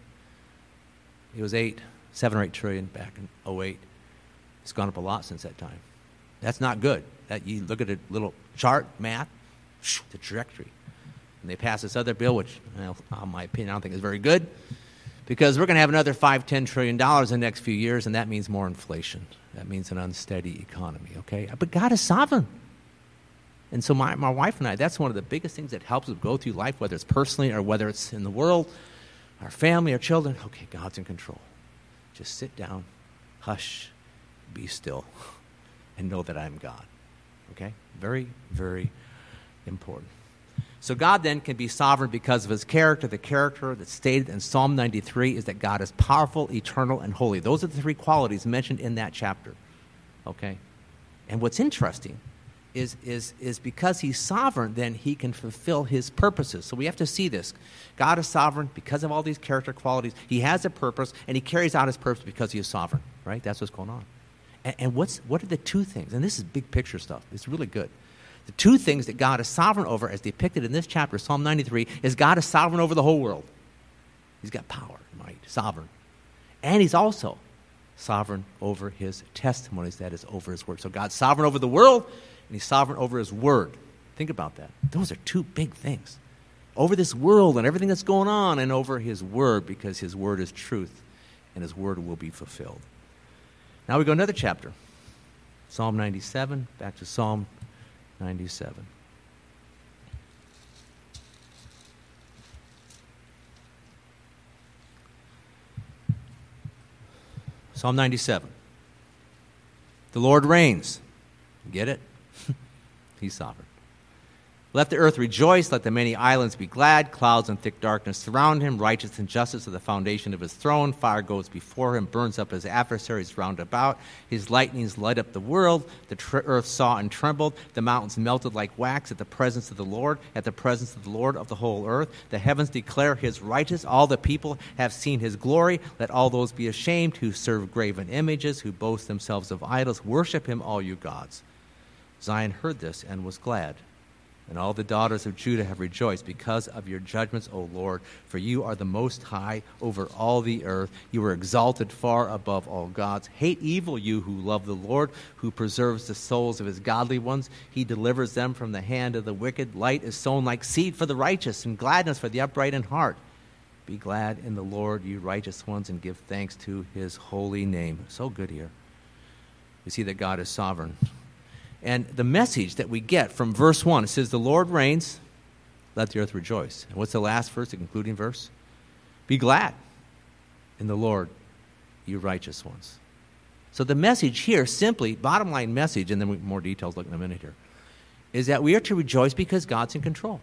It was eight, seven or eight trillion back in 08. It's gone up a lot since that time. That's not good. That you look at a little chart, math, the trajectory. And they pass this other bill, which, well, in my opinion, I don't think is very good because we're going to have another five, ten trillion dollars in the next few years, and that means more inflation. That means an unsteady economy. Okay, but God is sovereign, and so my, my wife and I, that's one of the biggest things that helps us go through life, whether it's personally or whether it's in the world, our family, our children. Okay, God's in control. Just sit down, hush, be still, and know that I'm God. Okay, very, very important. So God then can be sovereign because of his character. The character that's stated in Psalm 93 is that God is powerful, eternal, and holy. Those are the three qualities mentioned in that chapter. Okay? And what's interesting is, is, is because he's sovereign, then he can fulfill his purposes. So we have to see this. God is sovereign because of all these character qualities. He has a purpose, and he carries out his purpose because he is sovereign. Right? That's what's going on. And, and what's, what are the two things? And this is big picture stuff. It's really good. The two things that God is sovereign over, as depicted in this chapter, Psalm 93, is God is sovereign over the whole world. He's got power, might, sovereign. And he's also sovereign over his testimonies, that is, over his word. So God's sovereign over the world, and he's sovereign over his word. Think about that. Those are two big things. Over this world and everything that's going on, and over his word, because his word is truth, and his word will be fulfilled. Now we go another chapter. Psalm 97, back to Psalm 97. Psalm 97. The Lord reigns. Get it? He's sovereign. Let the earth rejoice, let the many islands be glad. Clouds and thick darkness surround him. Righteousness and justice are the foundation of his throne. Fire goes before him, burns up his adversaries round about. His lightnings light up the world. The tr- earth saw and trembled. The mountains melted like wax at the presence of the Lord, at the presence of the Lord of the whole earth. The heavens declare his righteousness. All the people have seen his glory. Let all those be ashamed who serve graven images, who boast themselves of idols. Worship him, all you gods. Zion heard this and was glad and all the daughters of Judah have rejoiced because of your judgments, O Lord. For you are the most high over all the earth. You are exalted far above all gods. Hate evil, you who love the Lord, who preserves the souls of his godly ones. He delivers them from the hand of the wicked. Light is sown like seed for the righteous, and gladness for the upright in heart. Be glad in the Lord, you righteous ones, and give thanks to his holy name. So good here. We see that God is sovereign. And the message that we get from verse 1 it says, The Lord reigns, let the earth rejoice. And what's the last verse, the concluding verse? Be glad in the Lord, you righteous ones. So the message here, simply, bottom line message, and then more details look in a minute here, is that we are to rejoice because God's in control.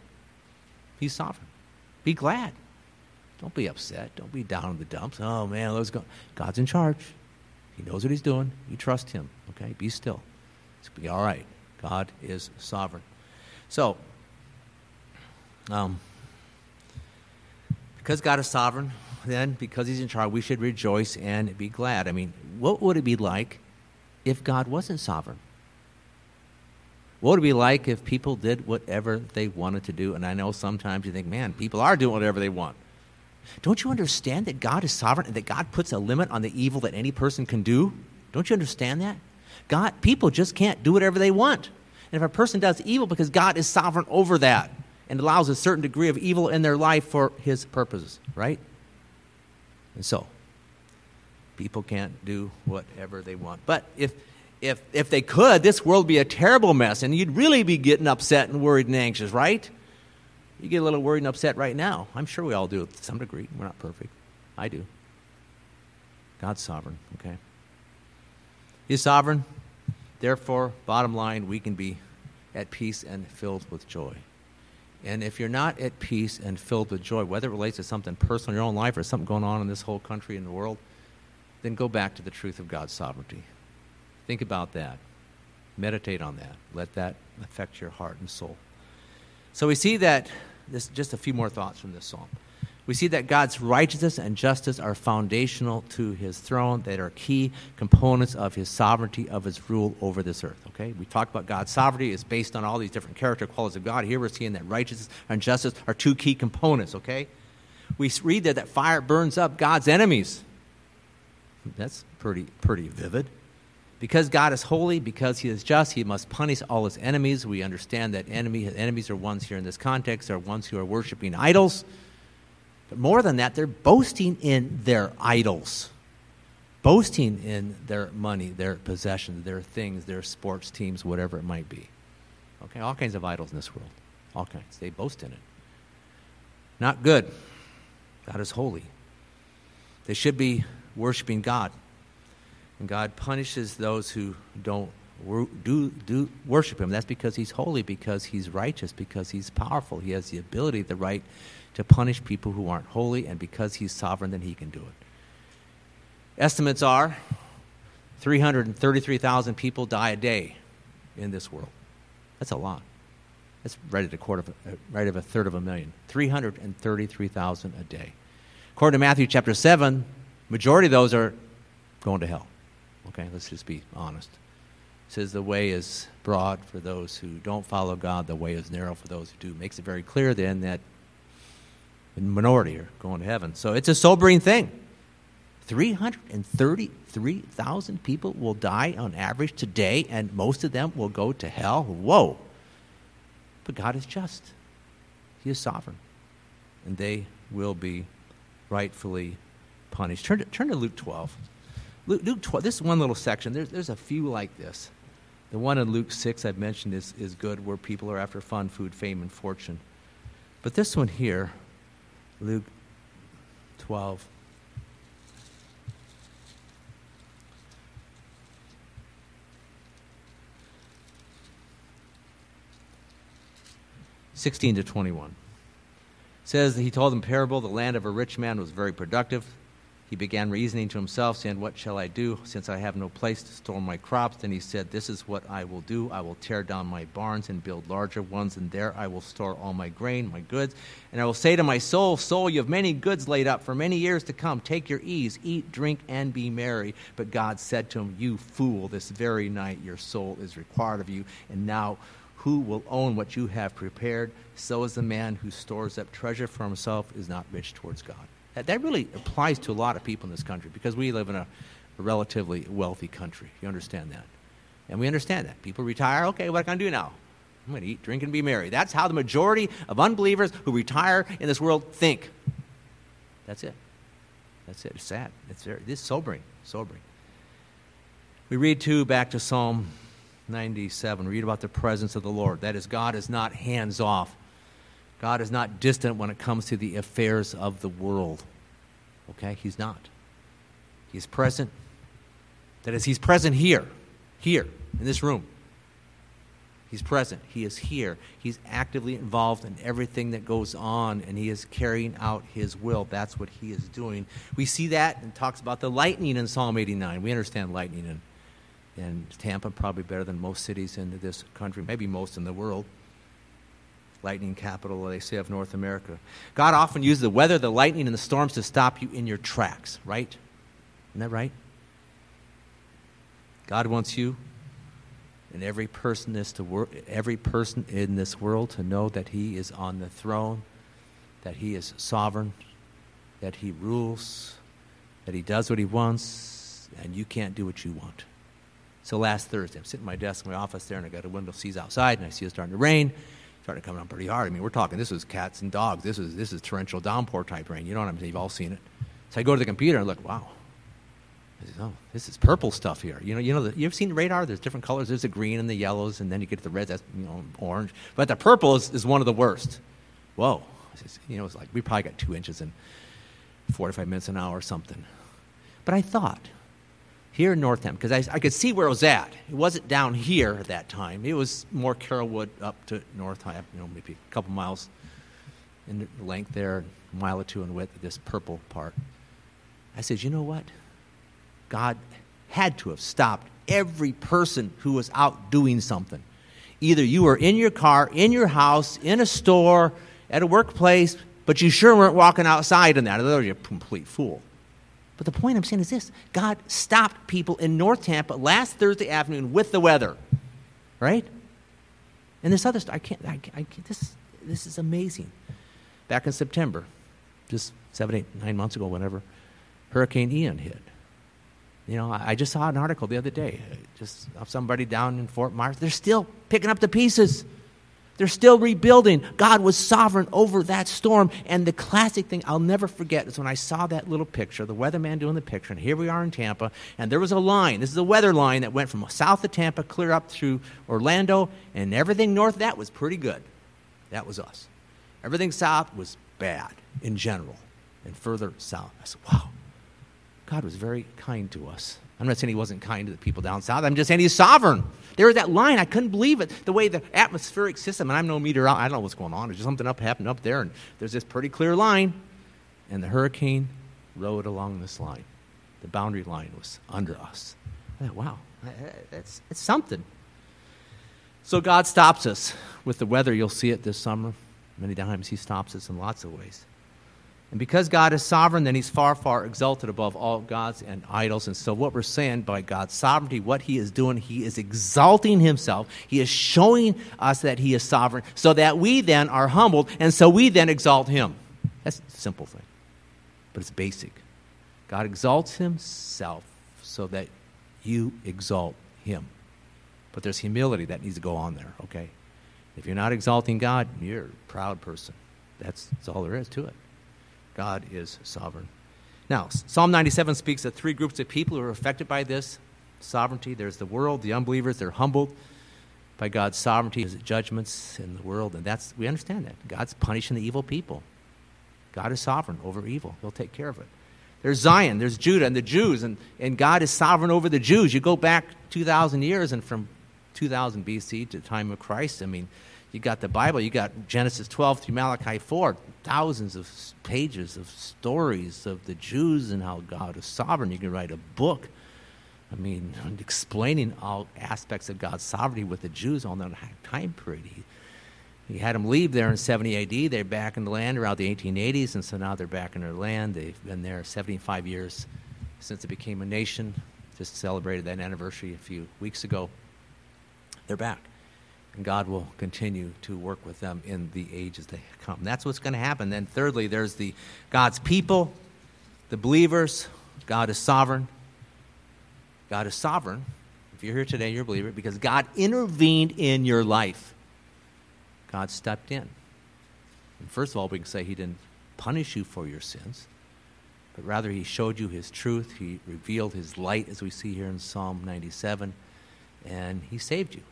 He's sovereign. Be glad. Don't be upset. Don't be down in the dumps. Oh man, let's go. God's in charge. He knows what he's doing. You trust him. Okay? Be still. It's be all right. God is sovereign. So, um, because God is sovereign, then because he's in charge, we should rejoice and be glad. I mean, what would it be like if God wasn't sovereign? What would it be like if people did whatever they wanted to do? And I know sometimes you think, man, people are doing whatever they want. Don't you understand that God is sovereign and that God puts a limit on the evil that any person can do? Don't you understand that? God, people just can't do whatever they want. And if a person does evil because God is sovereign over that and allows a certain degree of evil in their life for his purposes, right? And so, people can't do whatever they want. But if if if they could, this world would be a terrible mess and you'd really be getting upset and worried and anxious, right? You get a little worried and upset right now. I'm sure we all do to some degree. We're not perfect. I do. God's sovereign, okay? He's sovereign. Therefore, bottom line, we can be at peace and filled with joy. And if you're not at peace and filled with joy, whether it relates to something personal in your own life or something going on in this whole country and the world, then go back to the truth of God's sovereignty. Think about that. Meditate on that. Let that affect your heart and soul. So we see that this just a few more thoughts from this psalm. We see that God's righteousness and justice are foundational to his throne, that are key components of his sovereignty, of his rule over this earth. Okay? We talked about God's sovereignty is based on all these different character qualities of God. Here we're seeing that righteousness and justice are two key components, okay? We read there that fire burns up God's enemies. That's pretty pretty vivid. Because God is holy, because He is just, He must punish all His enemies. We understand that enemy, enemies are ones here in this context, are ones who are worshiping idols. But more than that, they're boasting in their idols, boasting in their money, their possessions, their things, their sports teams, whatever it might be. Okay, all kinds of idols in this world. All kinds. They boast in it. Not good. God is holy. They should be worshiping God. And God punishes those who don't do, do worship Him. That's because He's holy, because He's righteous, because He's powerful. He has the ability, the right to punish people who aren't holy, and because He's sovereign, then He can do it. Estimates are 333,000 people die a day in this world. That's a lot. That's right at a quarter of a, uh, right of a third of a million. 333,000 a day. According to Matthew chapter 7, majority of those are going to hell. Okay, let's just be honest. It says the way is broad for those who don't follow God, the way is narrow for those who do. Makes it very clear then that minority are going to heaven. So it's a sobering thing. 333,000 people will die on average today, and most of them will go to hell. Whoa. But God is just, He is sovereign, and they will be rightfully punished. Turn to, turn to Luke 12. Luke, Luke 12, this is one little section. There's, there's a few like this. The one in Luke 6 I've mentioned is, is good, where people are after fun, food, fame, and fortune. But this one here, Luke 12. Sixteen to twenty-one says that he told them parable. The land of a rich man was very productive. He began reasoning to himself, saying, What shall I do, since I have no place to store my crops? Then he said, This is what I will do. I will tear down my barns and build larger ones, and there I will store all my grain, my goods. And I will say to my soul, Soul, you have many goods laid up for many years to come. Take your ease, eat, drink, and be merry. But God said to him, You fool, this very night your soul is required of you. And now who will own what you have prepared? So is the man who stores up treasure for himself is not rich towards God. That, that really applies to a lot of people in this country because we live in a, a relatively wealthy country. You understand that? And we understand that. People retire, okay, what can I do now? I'm going to eat, drink, and be merry. That's how the majority of unbelievers who retire in this world think. That's it. That's it. It's sad. It's very, this is sobering. Sobering. We read too back to Psalm 97. We Read about the presence of the Lord. That is, God is not hands off. God is not distant when it comes to the affairs of the world. Okay? He's not. He's present. That is, He's present here, here, in this room. He's present. He is here. He's actively involved in everything that goes on, and he is carrying out his will. That's what he is doing. We see that and talks about the lightning in Psalm 89. We understand lightning in, in Tampa probably better than most cities in this country, maybe most in the world. Lightning capital, they say, of North America. God often uses the weather, the lightning, and the storms to stop you in your tracks, right? Isn't that right? God wants you and every person, is to wor- every person in this world to know that He is on the throne, that He is sovereign, that He rules, that He does what He wants, and you can't do what you want. So last Thursday, I'm sitting at my desk in my office there, and I got a window sees outside, and I see it starting to rain. Starting coming down pretty hard. I mean, we're talking. This is cats and dogs. This is this is torrential downpour type rain. You know what I'm saying? You've all seen it. So I go to the computer and look. Wow, Says, oh, this is purple stuff here. You know, you know, the, you ever seen radar? There's different colors. There's the green and the yellows, and then you get to the reds. That's you know orange. But the purple is, is one of the worst. Whoa, says, you know, it's like we probably got two inches in 45 minutes an hour or something. But I thought here in Northampton, because I, I could see where it was at. It wasn't down here at that time. It was more Carrollwood up to Northampton, you know, maybe a couple miles in length there, a mile or two in width, this purple part. I said, you know what? God had to have stopped every person who was out doing something. Either you were in your car, in your house, in a store, at a workplace, but you sure weren't walking outside in that. Otherwise, you're a complete fool. But the point I'm saying is this God stopped people in North Tampa last Thursday afternoon with the weather, right? And this other stuff, I can't, I, I can't this, this is amazing. Back in September, just seven, eight, nine months ago, whenever, Hurricane Ian hit. You know, I just saw an article the other day, just of somebody down in Fort Myers. They're still picking up the pieces. They're still rebuilding. God was sovereign over that storm. And the classic thing I'll never forget is when I saw that little picture, the weatherman doing the picture, and here we are in Tampa, and there was a line. This is a weather line that went from south of Tampa clear up through Orlando, and everything north of that was pretty good. That was us. Everything south was bad in general, and further south. I said, wow, God was very kind to us. I'm not saying he wasn't kind to the people down south. I'm just saying he's sovereign. There was that line. I couldn't believe it. The way the atmospheric system, and I'm no meteorologist, I don't know what's going on. There's just something up happened up there, and there's this pretty clear line. And the hurricane rode along this line. The boundary line was under us. I thought, wow, that's, it's something. So God stops us with the weather. You'll see it this summer. Many times he stops us in lots of ways. And because God is sovereign, then he's far, far exalted above all gods and idols. And so, what we're saying by God's sovereignty, what he is doing, he is exalting himself. He is showing us that he is sovereign so that we then are humbled, and so we then exalt him. That's a simple thing, but it's basic. God exalts himself so that you exalt him. But there's humility that needs to go on there, okay? If you're not exalting God, you're a proud person. That's, that's all there is to it. God is sovereign. Now, Psalm 97 speaks of three groups of people who are affected by this sovereignty. There's the world, the unbelievers, they're humbled by God's sovereignty, his judgments in the world, and that's we understand that. God's punishing the evil people. God is sovereign over evil. He'll take care of it. There's Zion, there's Judah and the Jews, and, and God is sovereign over the Jews. You go back 2,000 years, and from 2000 BC to the time of Christ, I mean, you got the Bible, you got Genesis 12 through Malachi 4, thousands of pages of stories of the Jews and how God is sovereign. You can write a book, I mean, explaining all aspects of God's sovereignty with the Jews on that time period. He, he had them leave there in 70 AD. They're back in the land around the 1880s, and so now they're back in their land. They've been there 75 years since it became a nation. Just celebrated that anniversary a few weeks ago. They're back and God will continue to work with them in the ages to come. That's what's going to happen. Then, thirdly, there's the God's people, the believers. God is sovereign. God is sovereign. If you're here today, you're a believer because God intervened in your life. God stepped in. And first of all, we can say He didn't punish you for your sins. but rather he showed you his truth. He revealed his light, as we see here in Psalm 97, and he saved you.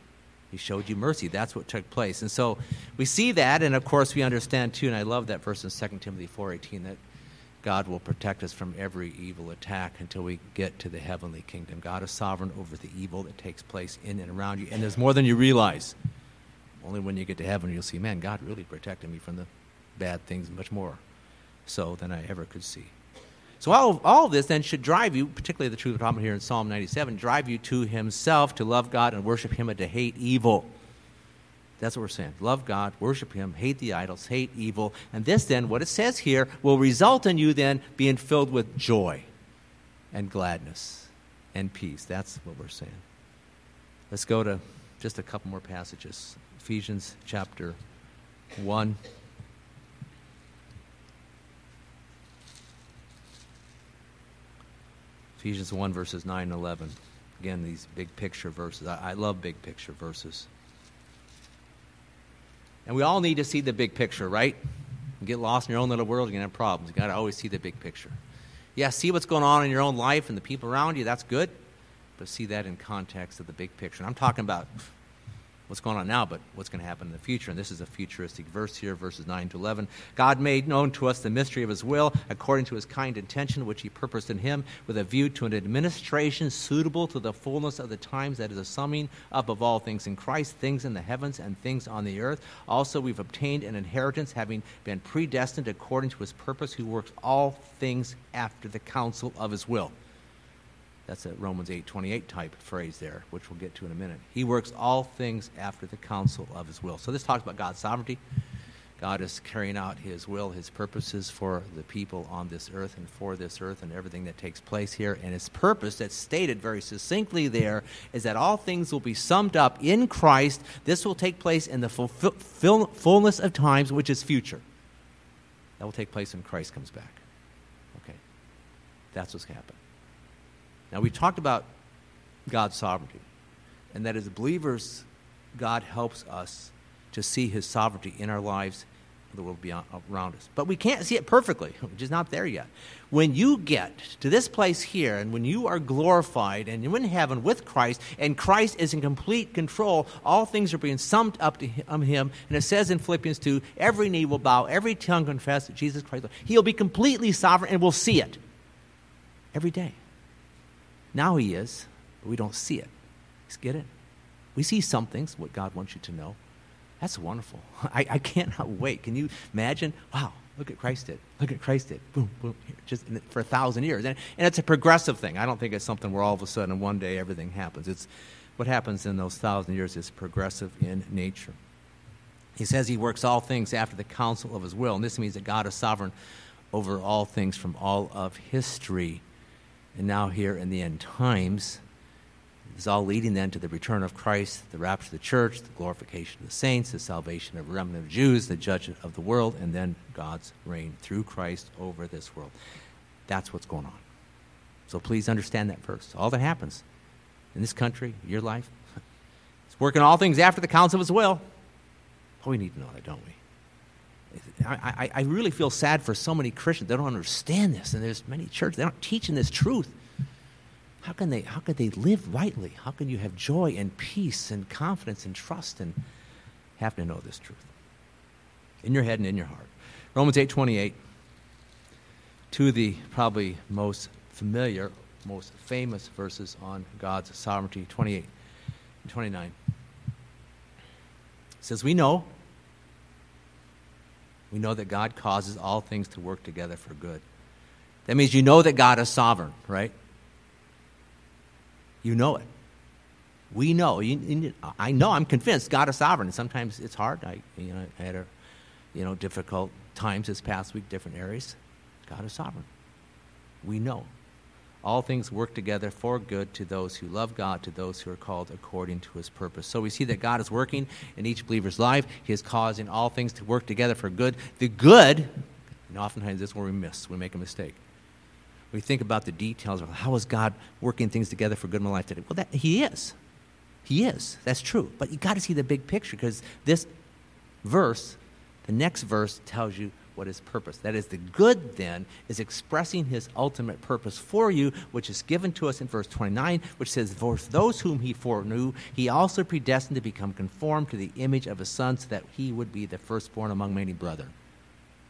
He showed you mercy. That's what took place. And so we see that, and of course we understand too, and I love that verse in 2 Timothy 4.18, that God will protect us from every evil attack until we get to the heavenly kingdom. God is sovereign over the evil that takes place in and around you, and there's more than you realize. Only when you get to heaven you'll see, man, God really protected me from the bad things much more so than I ever could see. So all, all of this then should drive you, particularly the truth we're talking about here in Psalm 97, drive you to himself, to love God and worship him and to hate evil. That's what we're saying. Love God, worship him, hate the idols, hate evil. And this then, what it says here, will result in you then being filled with joy and gladness and peace. That's what we're saying. Let's go to just a couple more passages. Ephesians chapter 1. Ephesians 1, verses 9 and 11. Again, these big picture verses. I, I, love big picture verses. And we all need to see the big picture, right? You get lost in your own little world, you're going to have problems. You've got to always see the big picture. Yeah, see what's going on in your own life and the people around you, that's good. But see that in context of the big picture. And I'm talking about what's going on now, but what's going to happen in the future. And this is a futuristic verse here, verses 9 to 11. God made known to us the mystery of his will, according to his kind intention, which he purposed in him, with a view to an administration suitable to the fullness of the times, that is, a summing up of all things in Christ, things in the heavens and things on the earth. Also, we've obtained an inheritance, having been predestined according to his purpose, who works all things after the counsel of his will. That's a Romans 8:28 type phrase there, which we'll get to in a minute. He works all things after the counsel of his will. So this talks about God's sovereignty. God is carrying out his will, his purposes for the people on this earth and for this earth and everything that takes place here. And his purpose, that's stated very succinctly there, is that all things will be summed up in Christ. This will take place in the fulfill, fullness of times, which is future. That will take place when Christ comes back. Okay. That's what's happening. Now, we talked about God's sovereignty, and that as believers, God helps us to see his sovereignty in our lives and the world beyond, around us. But we can't see it perfectly, We're just not there yet. When you get to this place here, and when you are glorified and you're in heaven with Christ, and Christ is in complete control, all things are being summed up to him. And it says in Philippians 2 every knee will bow, every tongue confess that Jesus Christ, he'll be completely sovereign, and we'll see it every day. Now he is, but we don't see it. Get it? We see some things, what God wants you to know. That's wonderful. I, I cannot wait. Can you imagine? Wow, look at Christ did. Look at Christ did. Boom, boom, here, just for a thousand years. And, and it's a progressive thing. I don't think it's something where all of a sudden one day everything happens. It's what happens in those thousand years is progressive in nature. He says he works all things after the counsel of his will. And this means that God is sovereign over all things from all of history and now here in the end times. It's all leading then to the return of Christ, the rapture of the church, the glorification of the saints, the salvation of a remnant of Jews, the judgment of the world, and then God's reign through Christ over this world. That's what's going on. So please understand that first. All that happens in this country, your life, it's working all things after the counsel of his will. Oh, we need to know that, don't we? I, I, really feel sad for so many Christians. They don't understand this, and there's many churches they're not teaching this truth. How can they? How can they live rightly? How can you have joy and peace and confidence and trust and have to know this truth in your head and in your heart? Romans eight twenty eight. Two of the probably most familiar, most famous verses on God's sovereignty. Twenty eight and twenty nine. says, "We know." We know that God causes all things to work together for good. That means you know that God is sovereign, right? You know it. We know. I know. I'm convinced God is sovereign. sometimes it's hard. I, you know, I had a, you know, difficult times this past week, different areas. God is sovereign. We know all things work together for good to those who love God, to those who are called according to his purpose. So we see that God is working in each believer's life. He is causing all things to work together for good. The good, and oftentimes this is where we miss, we make a mistake. We think about the details of how is God working things together for good in my life today. Well, that, He is. He is. That's true. But you got to see the big picture because this verse, the next verse, tells you what his purpose. That is, the good then is expressing his ultimate purpose for you, which is given to us in verse 29, which says, For those whom he foreknew, he also predestined to become conformed to the image of his son, so that he would be the firstborn among many brethren.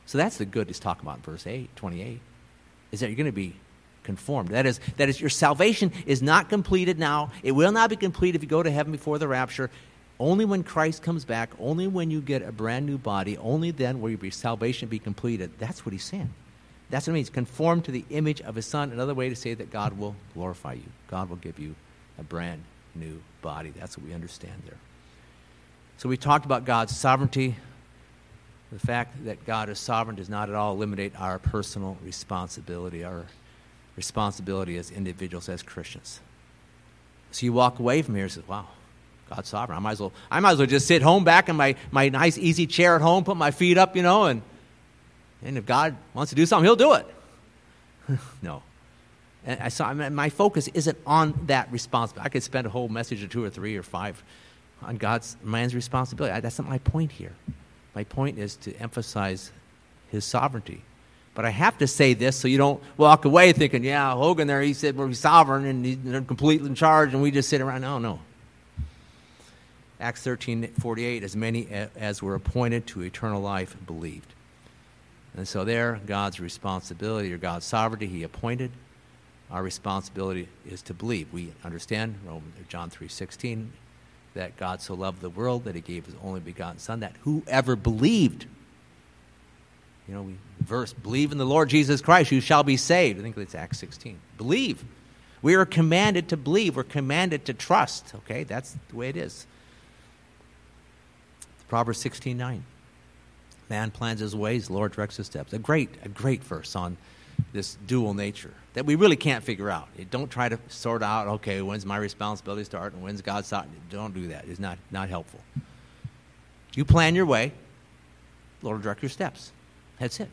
So that's the good he's talking about in verse 8, 28, is that you're going to be conformed. That is, that is, your salvation is not completed now. It will not be complete if you go to heaven before the rapture. Only when Christ comes back, only when you get a brand new body, only then will your salvation be completed. That's what he's saying. That's what it means. Conform to the image of his son. Another way to say that God will glorify you. God will give you a brand new body. That's what we understand there. So we talked about God's sovereignty. The fact that God is sovereign does not at all eliminate our personal responsibility, our responsibility as individuals, as Christians. So you walk away from here and say, wow, God's sovereign. I might as well, I might as well just sit home back in my, my nice, easy chair at home, put my feet up, you know, and, and if God wants to do something, He'll do it. no. And I saw, I mean, my focus isn't on that responsibility. I could spend a whole message or two or three or five on God's man's responsibility. I, that's not my point here. My point is to emphasize His sovereignty. But I have to say this so you don't walk away thinking, yeah, Hogan there, he said we're sovereign and he's completely in charge and we just sit around. No, no. Acts 13 48, as many as were appointed to eternal life believed. And so, there, God's responsibility or God's sovereignty, He appointed. Our responsibility is to believe. We understand Romans, John 3 16 that God so loved the world that He gave His only begotten Son, that whoever believed, you know, we verse, believe in the Lord Jesus Christ, you shall be saved. I think it's Acts 16. Believe. We are commanded to believe. We're commanded to trust. Okay, that's the way it is. Proverbs 16 9. Man plans his ways, Lord directs his steps. A great, a great verse on this dual nature that we really can't figure out. Don't try to sort out, okay, when's my responsibility start and when's God's start. Don't do that. It's not, not helpful. You plan your way, Lord direct your steps. That's it.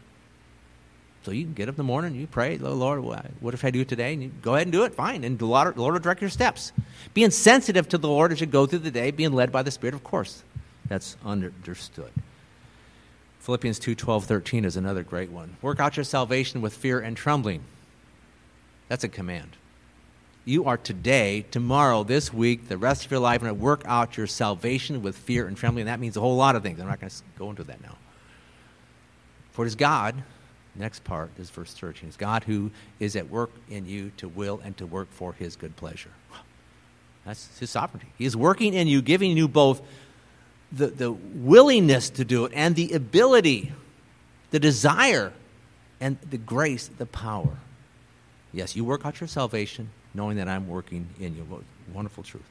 So you can get up in the morning, you pray, oh, Lord, what if I do it today? And you go ahead and do it, fine. And the Lord, Lord will direct your steps. Being sensitive to the Lord as you go through the day, being led by the Spirit, of course. That's understood. Philippians 2 12, 13 is another great one. Work out your salvation with fear and trembling. That's a command. You are today, tomorrow, this week, the rest of your life, going to work out your salvation with fear and trembling. And That means a whole lot of things. I'm not going to go into that now. For it is God, next part is verse 13, it's God who is at work in you to will and to work for his good pleasure. That's his sovereignty. He is working in you, giving you both the, the willingness to do it and the ability, the desire, and the grace, the power. Yes, you work out your salvation knowing that I'm working in you. Wonderful truth.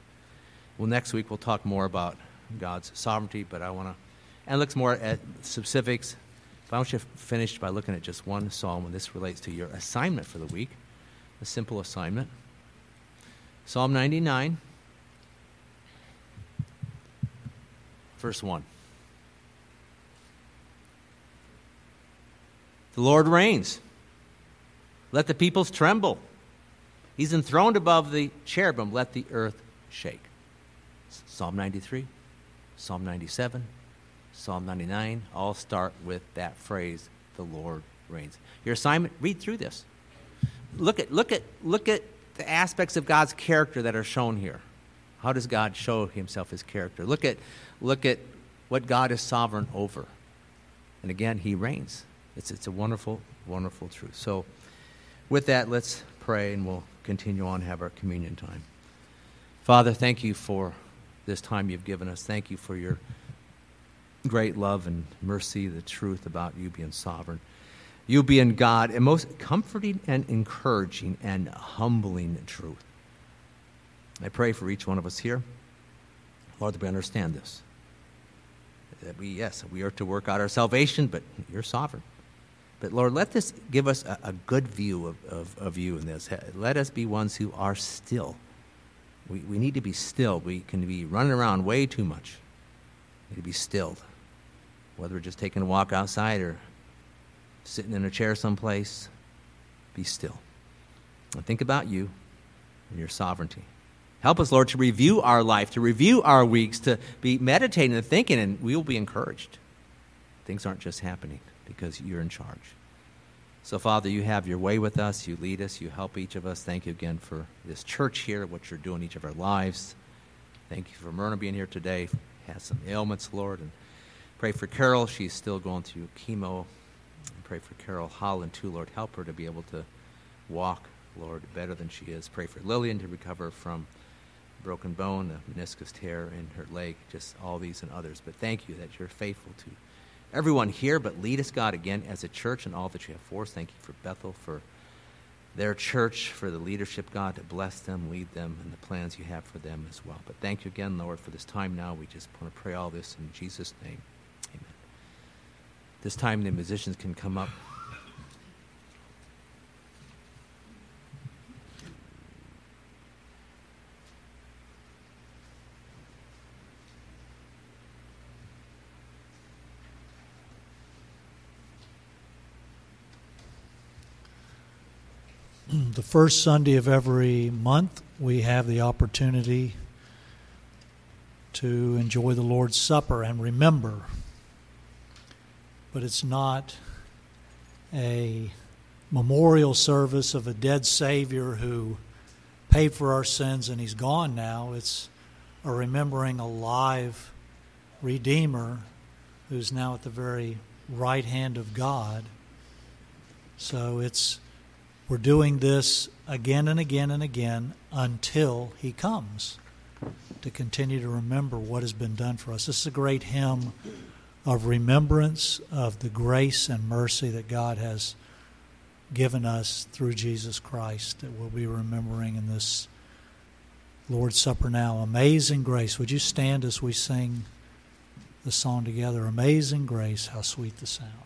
Well, next week we'll talk more about God's sovereignty, but I want to, and look more at specifics. If I want you to finish by looking at just one psalm, and this relates to your assignment for the week, a simple assignment. Psalm 99. Verse 1. The Lord reigns. Let the peoples tremble. He's enthroned above the cherubim. Let the earth shake. Psalm 93, Psalm 97, Psalm 99 all start with that phrase, the Lord reigns. Your assignment, read through this. Look at, look at, look at the aspects of God's character that are shown here. How does God show himself his character? Look at, look at what God is sovereign over. And again, he reigns. It's, it's a wonderful, wonderful truth. So, with that, let's pray and we'll continue on have our communion time. Father, thank you for this time you've given us. Thank you for your great love and mercy, the truth about you being sovereign. You being God, and most comforting and encouraging and humbling truth. I pray for each one of us here, Lord, that we understand this. That we, yes, we are to work out our salvation, but you're sovereign. But Lord, let this give us a, a good view of, of, of, you in this. Let us be ones who are still. We, we need to be still. We can be running around way too much. We need to be stilled. Whether we're just taking a walk outside or sitting in a chair someplace, be still. And think about you and your sovereignty. Help us, Lord, to review our life, to review our weeks, to be meditating and thinking, and we will be encouraged. Things aren't just happening. because you're in charge. So, Father, you have your way with us. You lead us. You help each of us. Thank you again for this church here, what you're doing each of our lives. Thank you for Myrna being here today. Has some ailments, Lord. And pray for Carol. She's still going through chemo. And pray for Carol Holland, too, Lord. Help her to be able to walk, Lord, better than she is. Pray for Lillian to recover from broken bone, the meniscus tear in her leg, just all these and others. But thank you that you're faithful to everyone here, but lead us, God, again as a church and all that you have for us. Thank you for Bethel, for their church, for the leadership, God, to bless them, lead them, and the plans you have for them as well. But thank you again, Lord, for this time now. We just want to pray all this in Jesus' name. Amen. This time, the musicians can come up. the first Sunday of every month, we have the opportunity to enjoy the Lord's Supper and remember. But it's not a memorial service of a dead Savior who paid for our sins and he's gone now. It's a remembering a live Redeemer who's now at the very right hand of God. So it's we're doing this again and again and again until He comes to continue to remember what has been done for us. This is a great hymn of remembrance of the grace and mercy that God has given us through Jesus Christ that we'll be remembering in this Lord's Supper now. Amazing grace. Would you stand as we sing the song together? Amazing grace, how sweet the sound.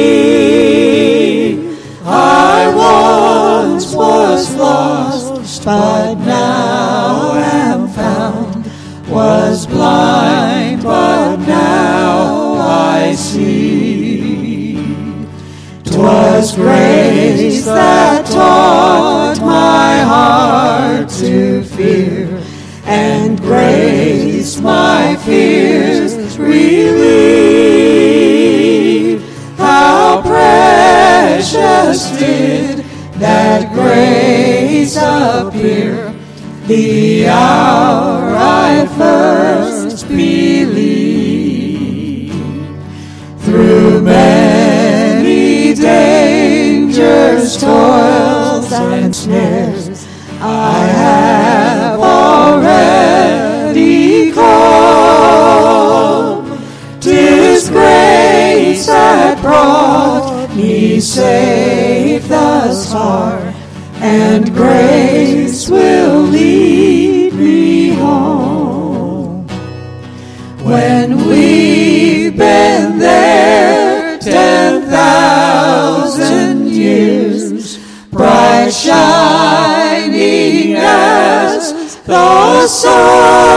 But now am found. Was blind, but now I see. 'Twas grace that taught my heart to fear, and grace my fears relieve. How precious did that grace appear the hour I first believed. Through many dangers, toils, and snares, I have already come. Disgrace that brought me safe thus far, and grace will lead me home. When we've been there ten thousand years, bright shining as the sun,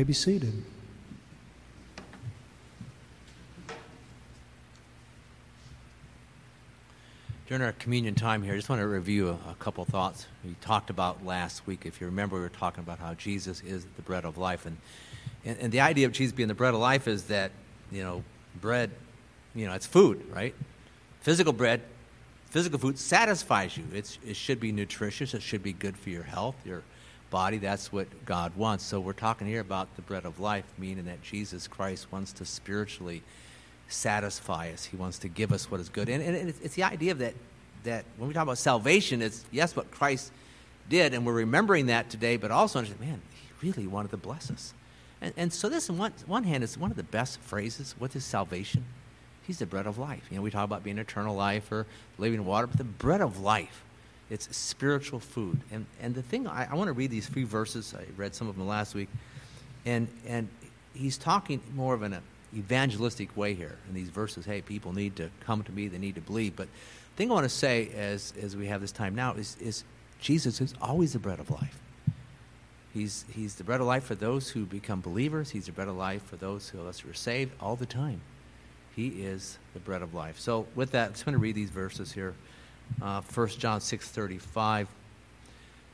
may be seated. During our communion time here, I just want to review a, a couple thoughts we talked about last week. If you remember, we were talking about how Jesus is the bread of life. And, and, and the idea of Jesus being the bread of life is that, you know, bread, you know, it's food, right? Physical bread, physical food satisfies you. It's, it should be nutritious, it should be good for your health, your body. That's what God wants. So we're talking here about the bread of life, meaning that Jesus Christ wants to spiritually satisfy us. He wants to give us what is good. And, and it's, it's the idea that, that when we talk about salvation, it's yes, what Christ did, and we're remembering that today, but also, man, he really wanted to bless us. And, and so this, on one, one hand, is one of the best phrases. What is salvation? He's the bread of life. You know, we talk about being eternal life or living water, but the bread of life, it's spiritual food. And, and the thing, I, I want to read these three verses. I read some of them last week. And, and he's talking more of an evangelistic way here in these verses. Hey, people need to come to me, they need to believe. But the thing I want to say as, as we have this time now is, is Jesus is always the bread of life. He's, he's the bread of life for those who become believers. He's the bread of life for those who are saved all the time. He is the bread of life. So with that, I'm just going to read these verses here. Uh, 1 John 6.35,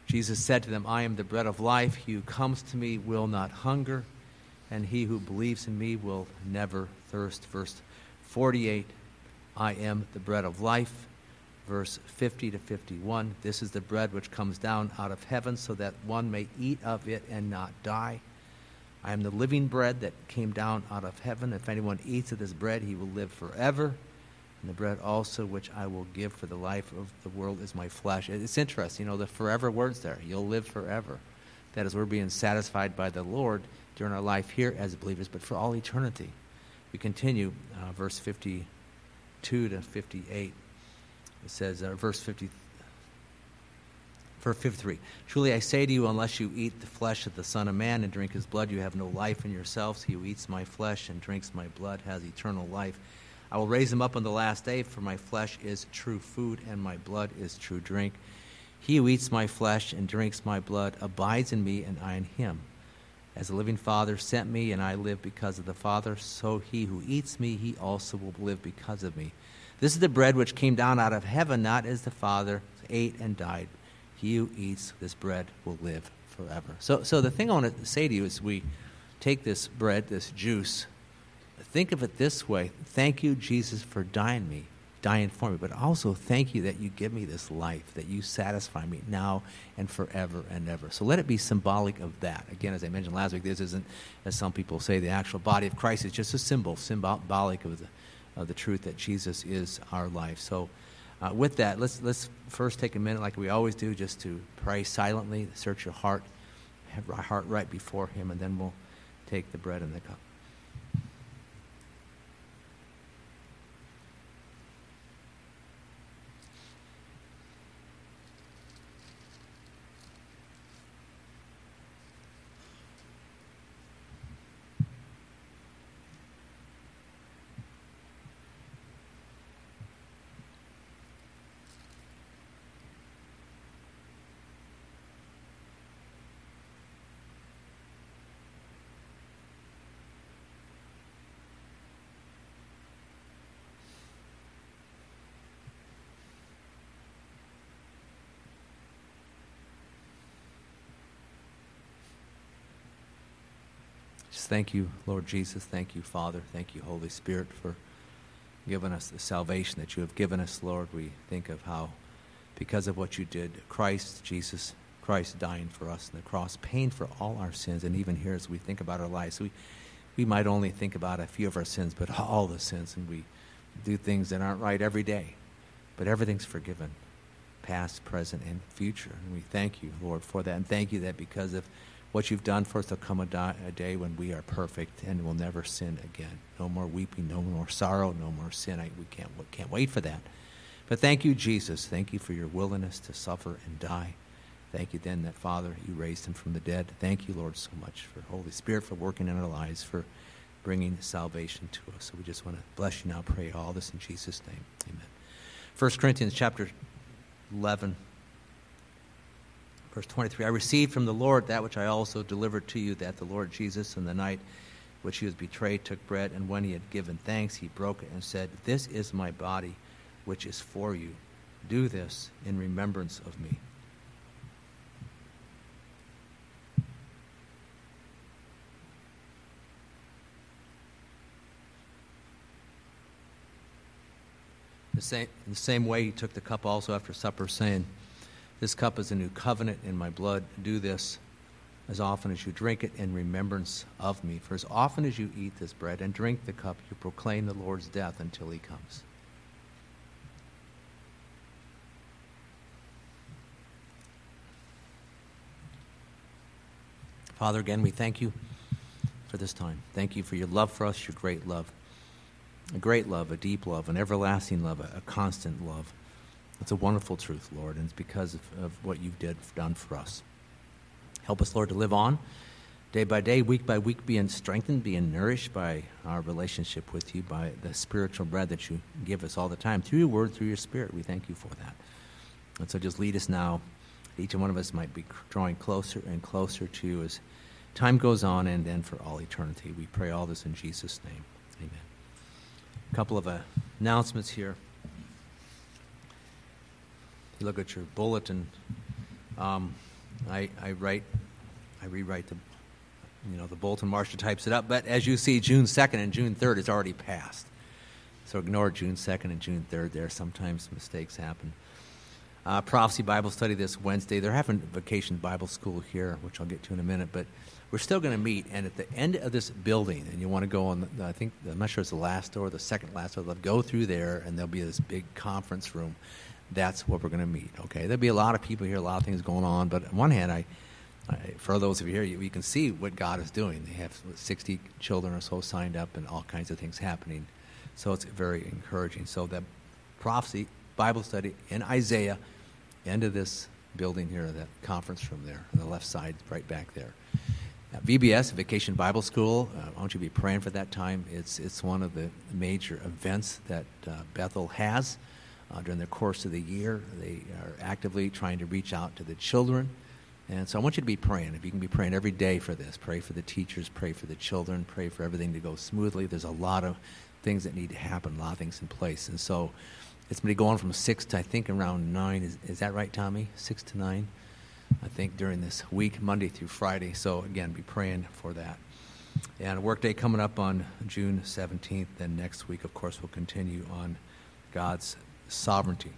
Jesus said to them, I am the bread of life. He who comes to me will not hunger, and he who believes in me will never thirst. Verse 48, I am the bread of life verse 50 to 51. This is the bread which comes down out of heaven, so that one may eat of it and not die. I am the living bread that came down out of heaven. If anyone eats of this bread, he will live forever. And the bread also which I will give for the life of the world is my flesh. It's interesting, you know, the forever words there. You'll live forever. That is, we're being satisfied by the Lord during our life here as believers, but for all eternity. We continue, uh, verse 52 to 58. It says, uh, verse 50, verse 53 Truly I say to you, unless you eat the flesh of the Son of Man and drink his blood, you have no life in yourselves. He who eats my flesh and drinks my blood has eternal life. I will raise him up on the last day, for my flesh is true food, and my blood is true drink. He who eats my flesh and drinks my blood abides in me, and I in him. As the living Father sent me, and I live because of the Father, so he who eats me, he also will live because of me. This is the bread which came down out of heaven, not as the Father ate and died. He who eats this bread will live forever. So, so the thing I want to say to you is we take this bread, this juice, think of it this way. Thank you, Jesus, for dying me, dying for me, but also thank you that you give me this life, that you satisfy me now and forever and ever. So let it be symbolic of that. Again, as I mentioned last week, this isn't, as some people say, the actual body of Christ. It's just a symbol, symbolic of the uh, the truth that Jesus is our life. So, uh, with that, let's, let's first take a minute, like we always do, just to pray silently, search your heart, have our heart right before Him, and then we'll take the bread and the cup. Thank you, Lord Jesus. Thank you, Father. Thank you, Holy Spirit, for giving us the salvation that you have given us, Lord. We think of how, because of what you did, Christ, Jesus, Christ dying for us on the cross, paying for all our sins. And even here, as we think about our lives, we, we might only think about a few of our sins, but all the sins. And we do things that aren't right every day. But everything's forgiven, past, present, and future. And we thank you, Lord, for that. And thank you that because of what you've done for us, there'll come a, di- a day when we are perfect and will never sin again. No more weeping, no more sorrow, no more sin. I, we can't, we can't wait for that. But thank you, Jesus. Thank you for your willingness to suffer and die. Thank you then that, Father, you raised him from the dead. Thank you, Lord, so much for Holy Spirit for working in our lives, for bringing salvation to us. So we just want to bless you now, pray all this in Jesus' name. Amen. 1 Corinthians chapter 11. Verse 23 I received from the Lord that which I also delivered to you, that the Lord Jesus, in the night which he was betrayed, took bread, and when he had given thanks, he broke it and said, This is my body, which is for you. Do this in remembrance of me. The same, in the same way, he took the cup also after supper, saying, this cup is a new covenant in my blood. Do this as often as you drink it in remembrance of me. For as often as you eat this bread and drink the cup, you proclaim the Lord's death until he comes. Father, again, we thank you for this time. Thank you for your love for us, your great love. A great love, a deep love, an everlasting love, a, a constant love. It's a wonderful truth, Lord, and it's because of, of what you've did, done for us. Help us, Lord, to live on day by day, week by week, being strengthened, being nourished by our relationship with you, by the spiritual bread that you give us all the time through your word, through your spirit. We thank you for that. And so just lead us now each one of us might be drawing closer and closer to you as time goes on and then for all eternity. We pray all this in Jesus' name. Amen. A couple of uh, announcements here. You look at your bulletin. Um, I, I write, I rewrite the, you know, the bulletin. Marcia types it up. But as you see, June 2nd and June 3rd is already passed. So ignore June 2nd and June 3rd there. Sometimes mistakes happen uh, prophecy Bible study this Wednesday. They're having vacation Bible school here, which I'll get to in a minute, but we're still going to meet. And at the end of this building, and you want to go on, the, I think, I'm not sure it's the last door, the second last door, they'll go through there, and there'll be this big conference room. That's what we're going to meet, okay? There'll be a lot of people here, a lot of things going on, but on one hand, I, I for those of you here, you, you can see what God is doing. They have 60 children or so signed up, and all kinds of things happening. So it's very encouraging. So that prophecy Bible study in Isaiah end of this building here, that conference room there, on the left side, right back there. At VBS, Vacation Bible School, uh, want you to be praying for that time. It's, it's one of the major events that uh, Bethel has uh, during the course of the year. They are actively trying to reach out to the children. And so I want you to be praying. If you can be praying every day for this, pray for the teachers, pray for the children, pray for everything to go smoothly. There's a lot of things that need to happen, a lot of things in place. And so it's going from six to I think around nine. Is, is that right, Tommy? Six to nine, I think during this week, Monday through Friday. So again, be praying for that. And a workday coming up on June 17th. Then next week, of course, we'll continue on God's sovereignty.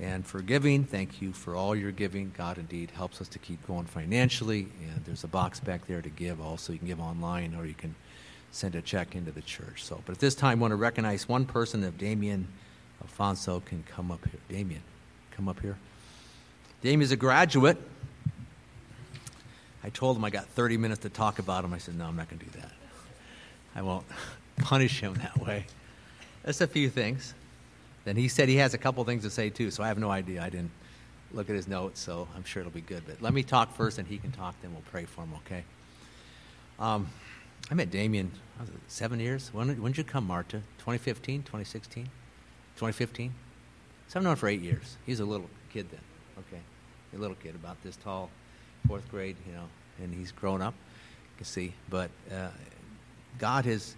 And for giving, thank you for all your giving. God indeed helps us to keep going financially. And there's a box back there to give also. You can give online or you can send a check into the church. So, but at this time, I want to recognize one person if Damien Alfonso can come up here. Damien, come up here. Damien's a graduate. I told him I got 30 minutes to talk about him. I said, no, I'm not going to do that. I won't punish him that way. That's a few things. Then he said he has a couple things to say too, so I have no idea. I didn't look at his notes, so I'm sure it'll be good. But let me talk first, and he can talk, then we'll pray for him, okay? Um, I met Damien, seven years? When, when did you come, Marta? 2015, 2016? 2015. So I've known him for eight years. He's a little kid then. Okay, a little kid about this tall, fourth grade, you know, and he's grown up. You can see, but uh, God has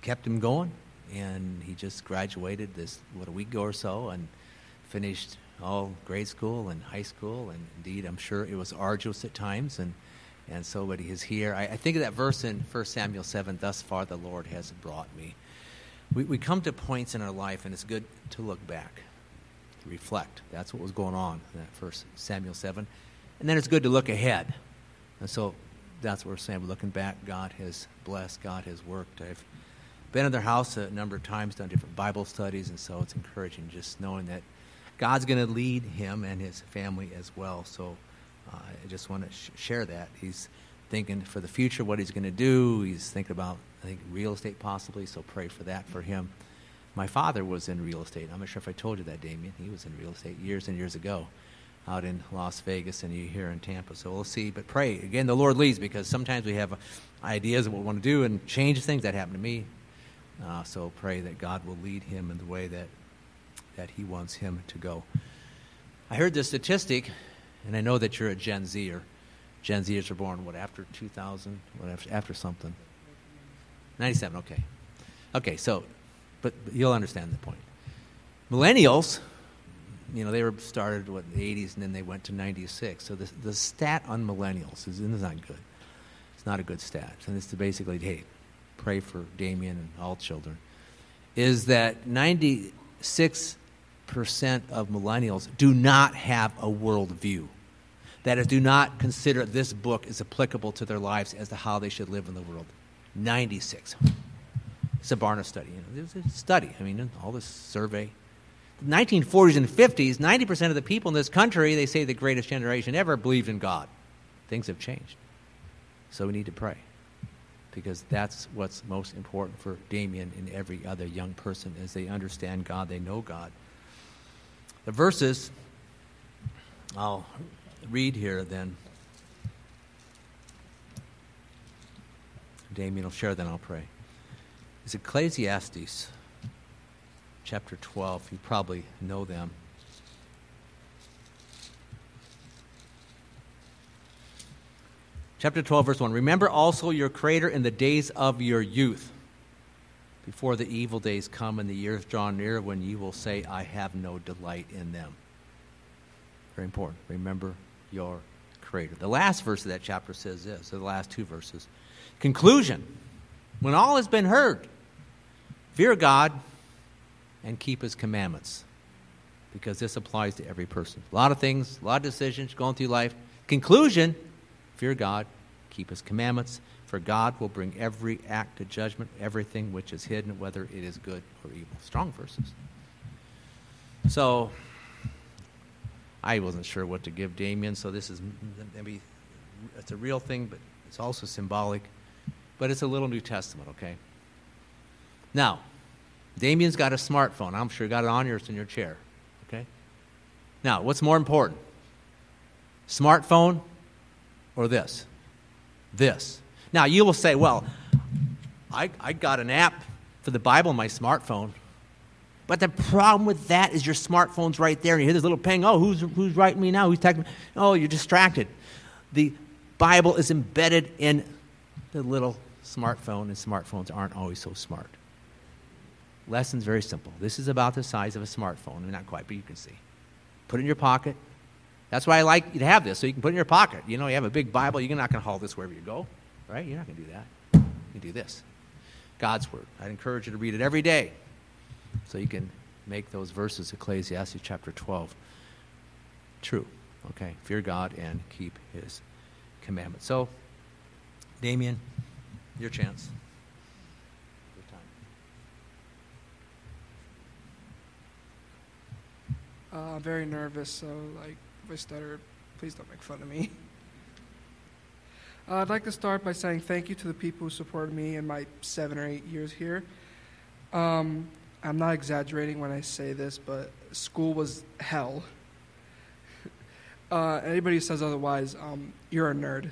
kept him going, and he just graduated this what a week ago or so, and finished all grade school and high school, and indeed, I'm sure it was arduous at times, and and so, but he is here. I, I think of that verse in 1 Samuel 7. Thus far, the Lord has brought me we, we come to points in our life, and it's good to look back, to reflect. That's what was going on in that first Samuel 7. And then it's good to look ahead. And so that's what we're saying. We're looking back. God has blessed, God has worked. I've been in their house a number of times, done different Bible studies, and so it's encouraging just knowing that God's going to lead him and his family as well. So uh, I just want to sh- share that. He's thinking for the future what he's going to do. He's thinking about I think real estate possibly, so pray for that for him. My father was in real estate. I'm not sure if I told you that, Damien. He was in real estate years and years ago out in Las Vegas and you here in Tampa. So we'll see. But pray. Again, the Lord leads because sometimes we have ideas of what we want to do and change things. That happened to me. Uh, so pray that God will lead him in the way that, that he wants him to go. I heard this statistic, and I know that you're a Gen Zer. Gen Zers are born, what, after 2000? What, after, after something? 97, okay. Okay, so, but, but you'll understand the point. Millennials, you know, they were started, what, in the 80s, and then they went to 96. So the, the stat on millennials is, is not good. It's not a good stat. And it's basically, hey, pray for Damien and all children, is that 96% of millennials do not have a worldview. that do not consider this book as applicable to their lives as to how they should live in the world. 96. It's a Barna study. You know, it's a study. I mean, all this survey. The 1940s and 50s, 90% of the people in this country, they say the greatest generation ever, believed in God. Things have changed. So we need to pray because that's what's most important for Damien and every other young person as they understand God, they know God. The verses I'll read here then. Damien will share, then I'll pray. It's Ecclesiastes chapter 12. You probably know them. Chapter 12, verse 1. Remember also your Creator in the days of your youth, before the evil days come and the years draw near when you will say, I have no delight in them. Very important. Remember your Creator. The last verse of that chapter says this, or the last two verses. Conclusion When all has been heard, fear God and keep His commandments, because this applies to every person. A lot of things, a lot of decisions going through life. Conclusion Fear God, keep his commandments, for God will bring every act to judgment, everything which is hidden, whether it is good or evil. Strong verses. So, I wasn't sure what to give Damien, so this is maybe it's a real thing, but it's also symbolic. But it's a little New Testament, okay? Now, Damien's got a smartphone. I'm sure you got it on yours in your chair, okay? Now, what's more important? Smartphone or this? This. Now, you will say, well, I, I got an app for the Bible on my smartphone. But the problem with that is your smartphone's right there, and you hear this little ping. Oh, who's, who's writing me now? Who's texting me? Oh, you're distracted. The Bible is embedded in the little smartphone, and smartphones aren't always so smart. Lesson's very simple. This is about the size of a smartphone. Not quite, but you can see. Put it in your pocket, that's why I like you to have this, so you can put it in your pocket. You know, you have a big Bible, you're not going to haul this wherever you go, right? You're not going to do that. You can do this. God's Word. I'd encourage you to read it every day so you can make those verses, Ecclesiastes chapter 12, true. Okay? Fear God and keep His commandments. So, Damien, your chance. Uh, very nervous, so like if I stutter, please don't make fun of me. Uh, I'd like to start by saying thank you to the people who supported me in my seven or eight years here. Um, I'm not exaggerating when I say this, but school was hell. Uh, anybody who says otherwise, um, you're a nerd.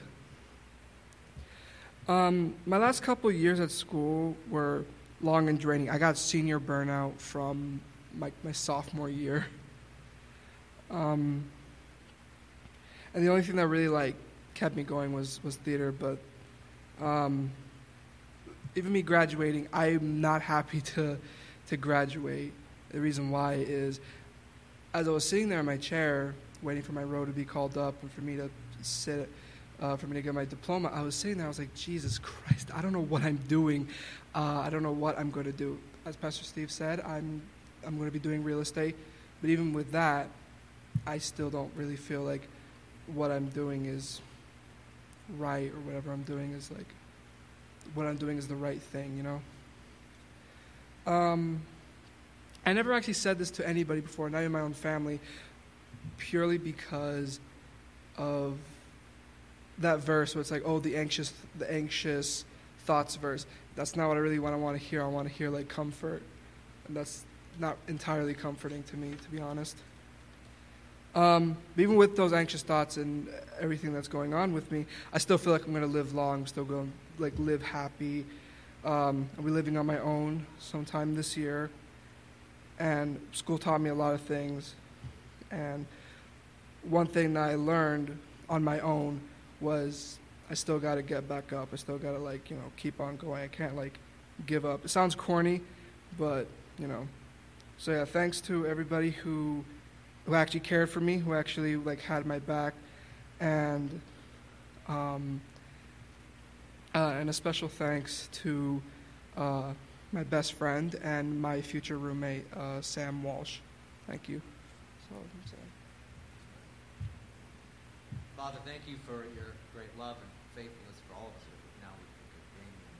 Um, my last couple years at school were long and draining. I got senior burnout from my, my sophomore year. Um, and the only thing that really like kept me going was was theater. But um, even me graduating, I'm not happy to to graduate. The reason why is, as I was sitting there in my chair waiting for my row to be called up and for me to sit. Uh, for me to get my diploma, I was sitting there. I was like, Jesus Christ! I don't know what I'm doing. Uh, I don't know what I'm going to do. As Pastor Steve said, I'm I'm going to be doing real estate. But even with that, I still don't really feel like what I'm doing is right or whatever I'm doing is like what I'm doing is the right thing, you know? Um, I never actually said this to anybody before, not in my own family, purely because of that verse where it's like, oh, the anxious, the anxious thoughts verse. That's not what I really want to want to hear. I want to hear like comfort, and that's not entirely comforting to me, to be honest. Um, even with those anxious thoughts and everything that's going on with me, I still feel like I'm going to live long. Still going like live happy. Um, I'll be living on my own sometime this year. And school taught me a lot of things. And one thing that I learned on my own was I still got to get back up. I still got to like you know keep on going. I can't like give up. It sounds corny, but you know. So yeah, thanks to everybody who who actually cared for me, who actually like had my back, and um, uh, and a special thanks to uh, my best friend and my future roommate, uh, Sam Walsh. Thank you. Father, thank you for your great love and faithfulness for all of us. Now we can gain him.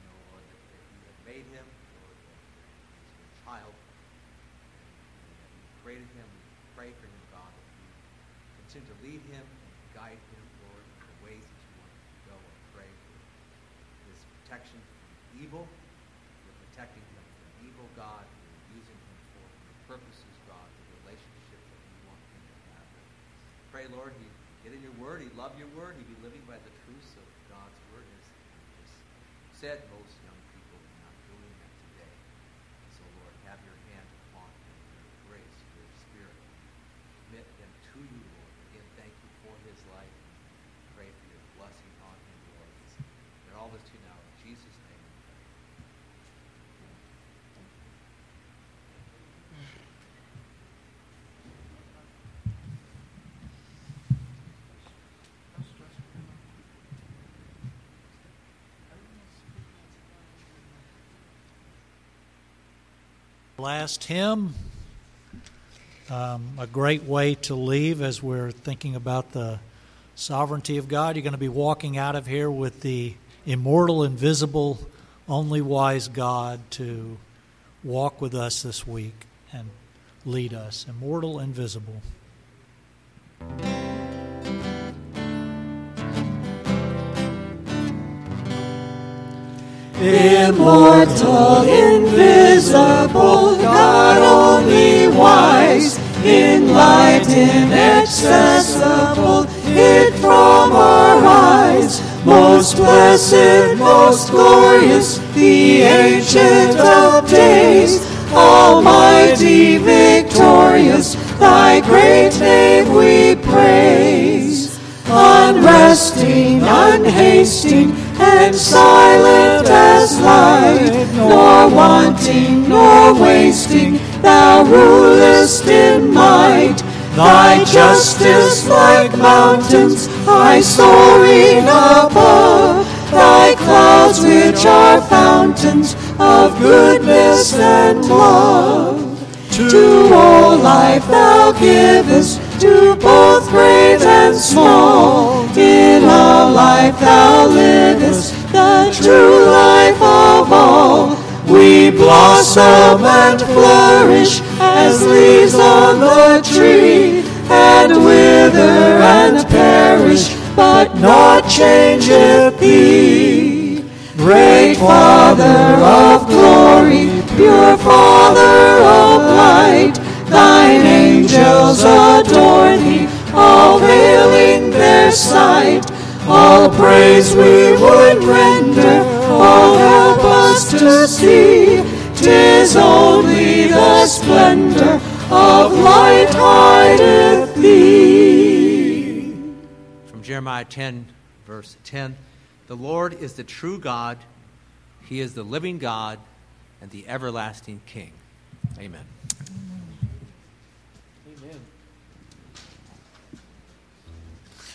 You know, Lord, that, that you have made him, Lord, that he's your child. And that you created him. We pray for him, God, that you continue to lead him and guide him, Lord, in the ways that you want him to go. I pray for his protection from evil. You're protecting him from evil, God. You're using him for your purposes, God, the relationship that you want him to have. Pray, Lord, he get in your word, he love your word, he be living by the truths of God's word, as as said most young people are not doing that today. So, Lord, have your hand upon him, your grace, your spirit. Commit him to you, Lord. Again, thank you for his life. Pray for your blessing on him, Lord. And all this to you now in Jesus' name. we pray. Last hymn, um, a great way to leave as we're thinking about the sovereignty of God. You're going to be walking out of here with the immortal, invisible, only wise God to walk with us this week and lead us. Immortal, invisible. Immortal, invisible, God only wise, in enlightened, accessible, hid from our eyes. Most blessed, most glorious, the ancient of days, almighty, victorious, thy great name we praise. Unresting, unhasting, and silent as light, nor wanting, nor wasting, thou rulest in might. Thy justice like mountains, high soaring above, thy clouds which are fountains of goodness and love. To all life thou givest, to both great and small. In a life thou livest, the true life of all. We blossom and flourish as leaves on the tree, and wither and perish, but not changeth thee. Great Father of glory, pure Father of light, thine angels adore thee, all veiling their sight. All praise we would render, all help us to see. Tis only the splendor of light hideth thee. From Jeremiah 10, verse 10 The Lord is the true God, He is the living God and the everlasting King. Amen. Amen.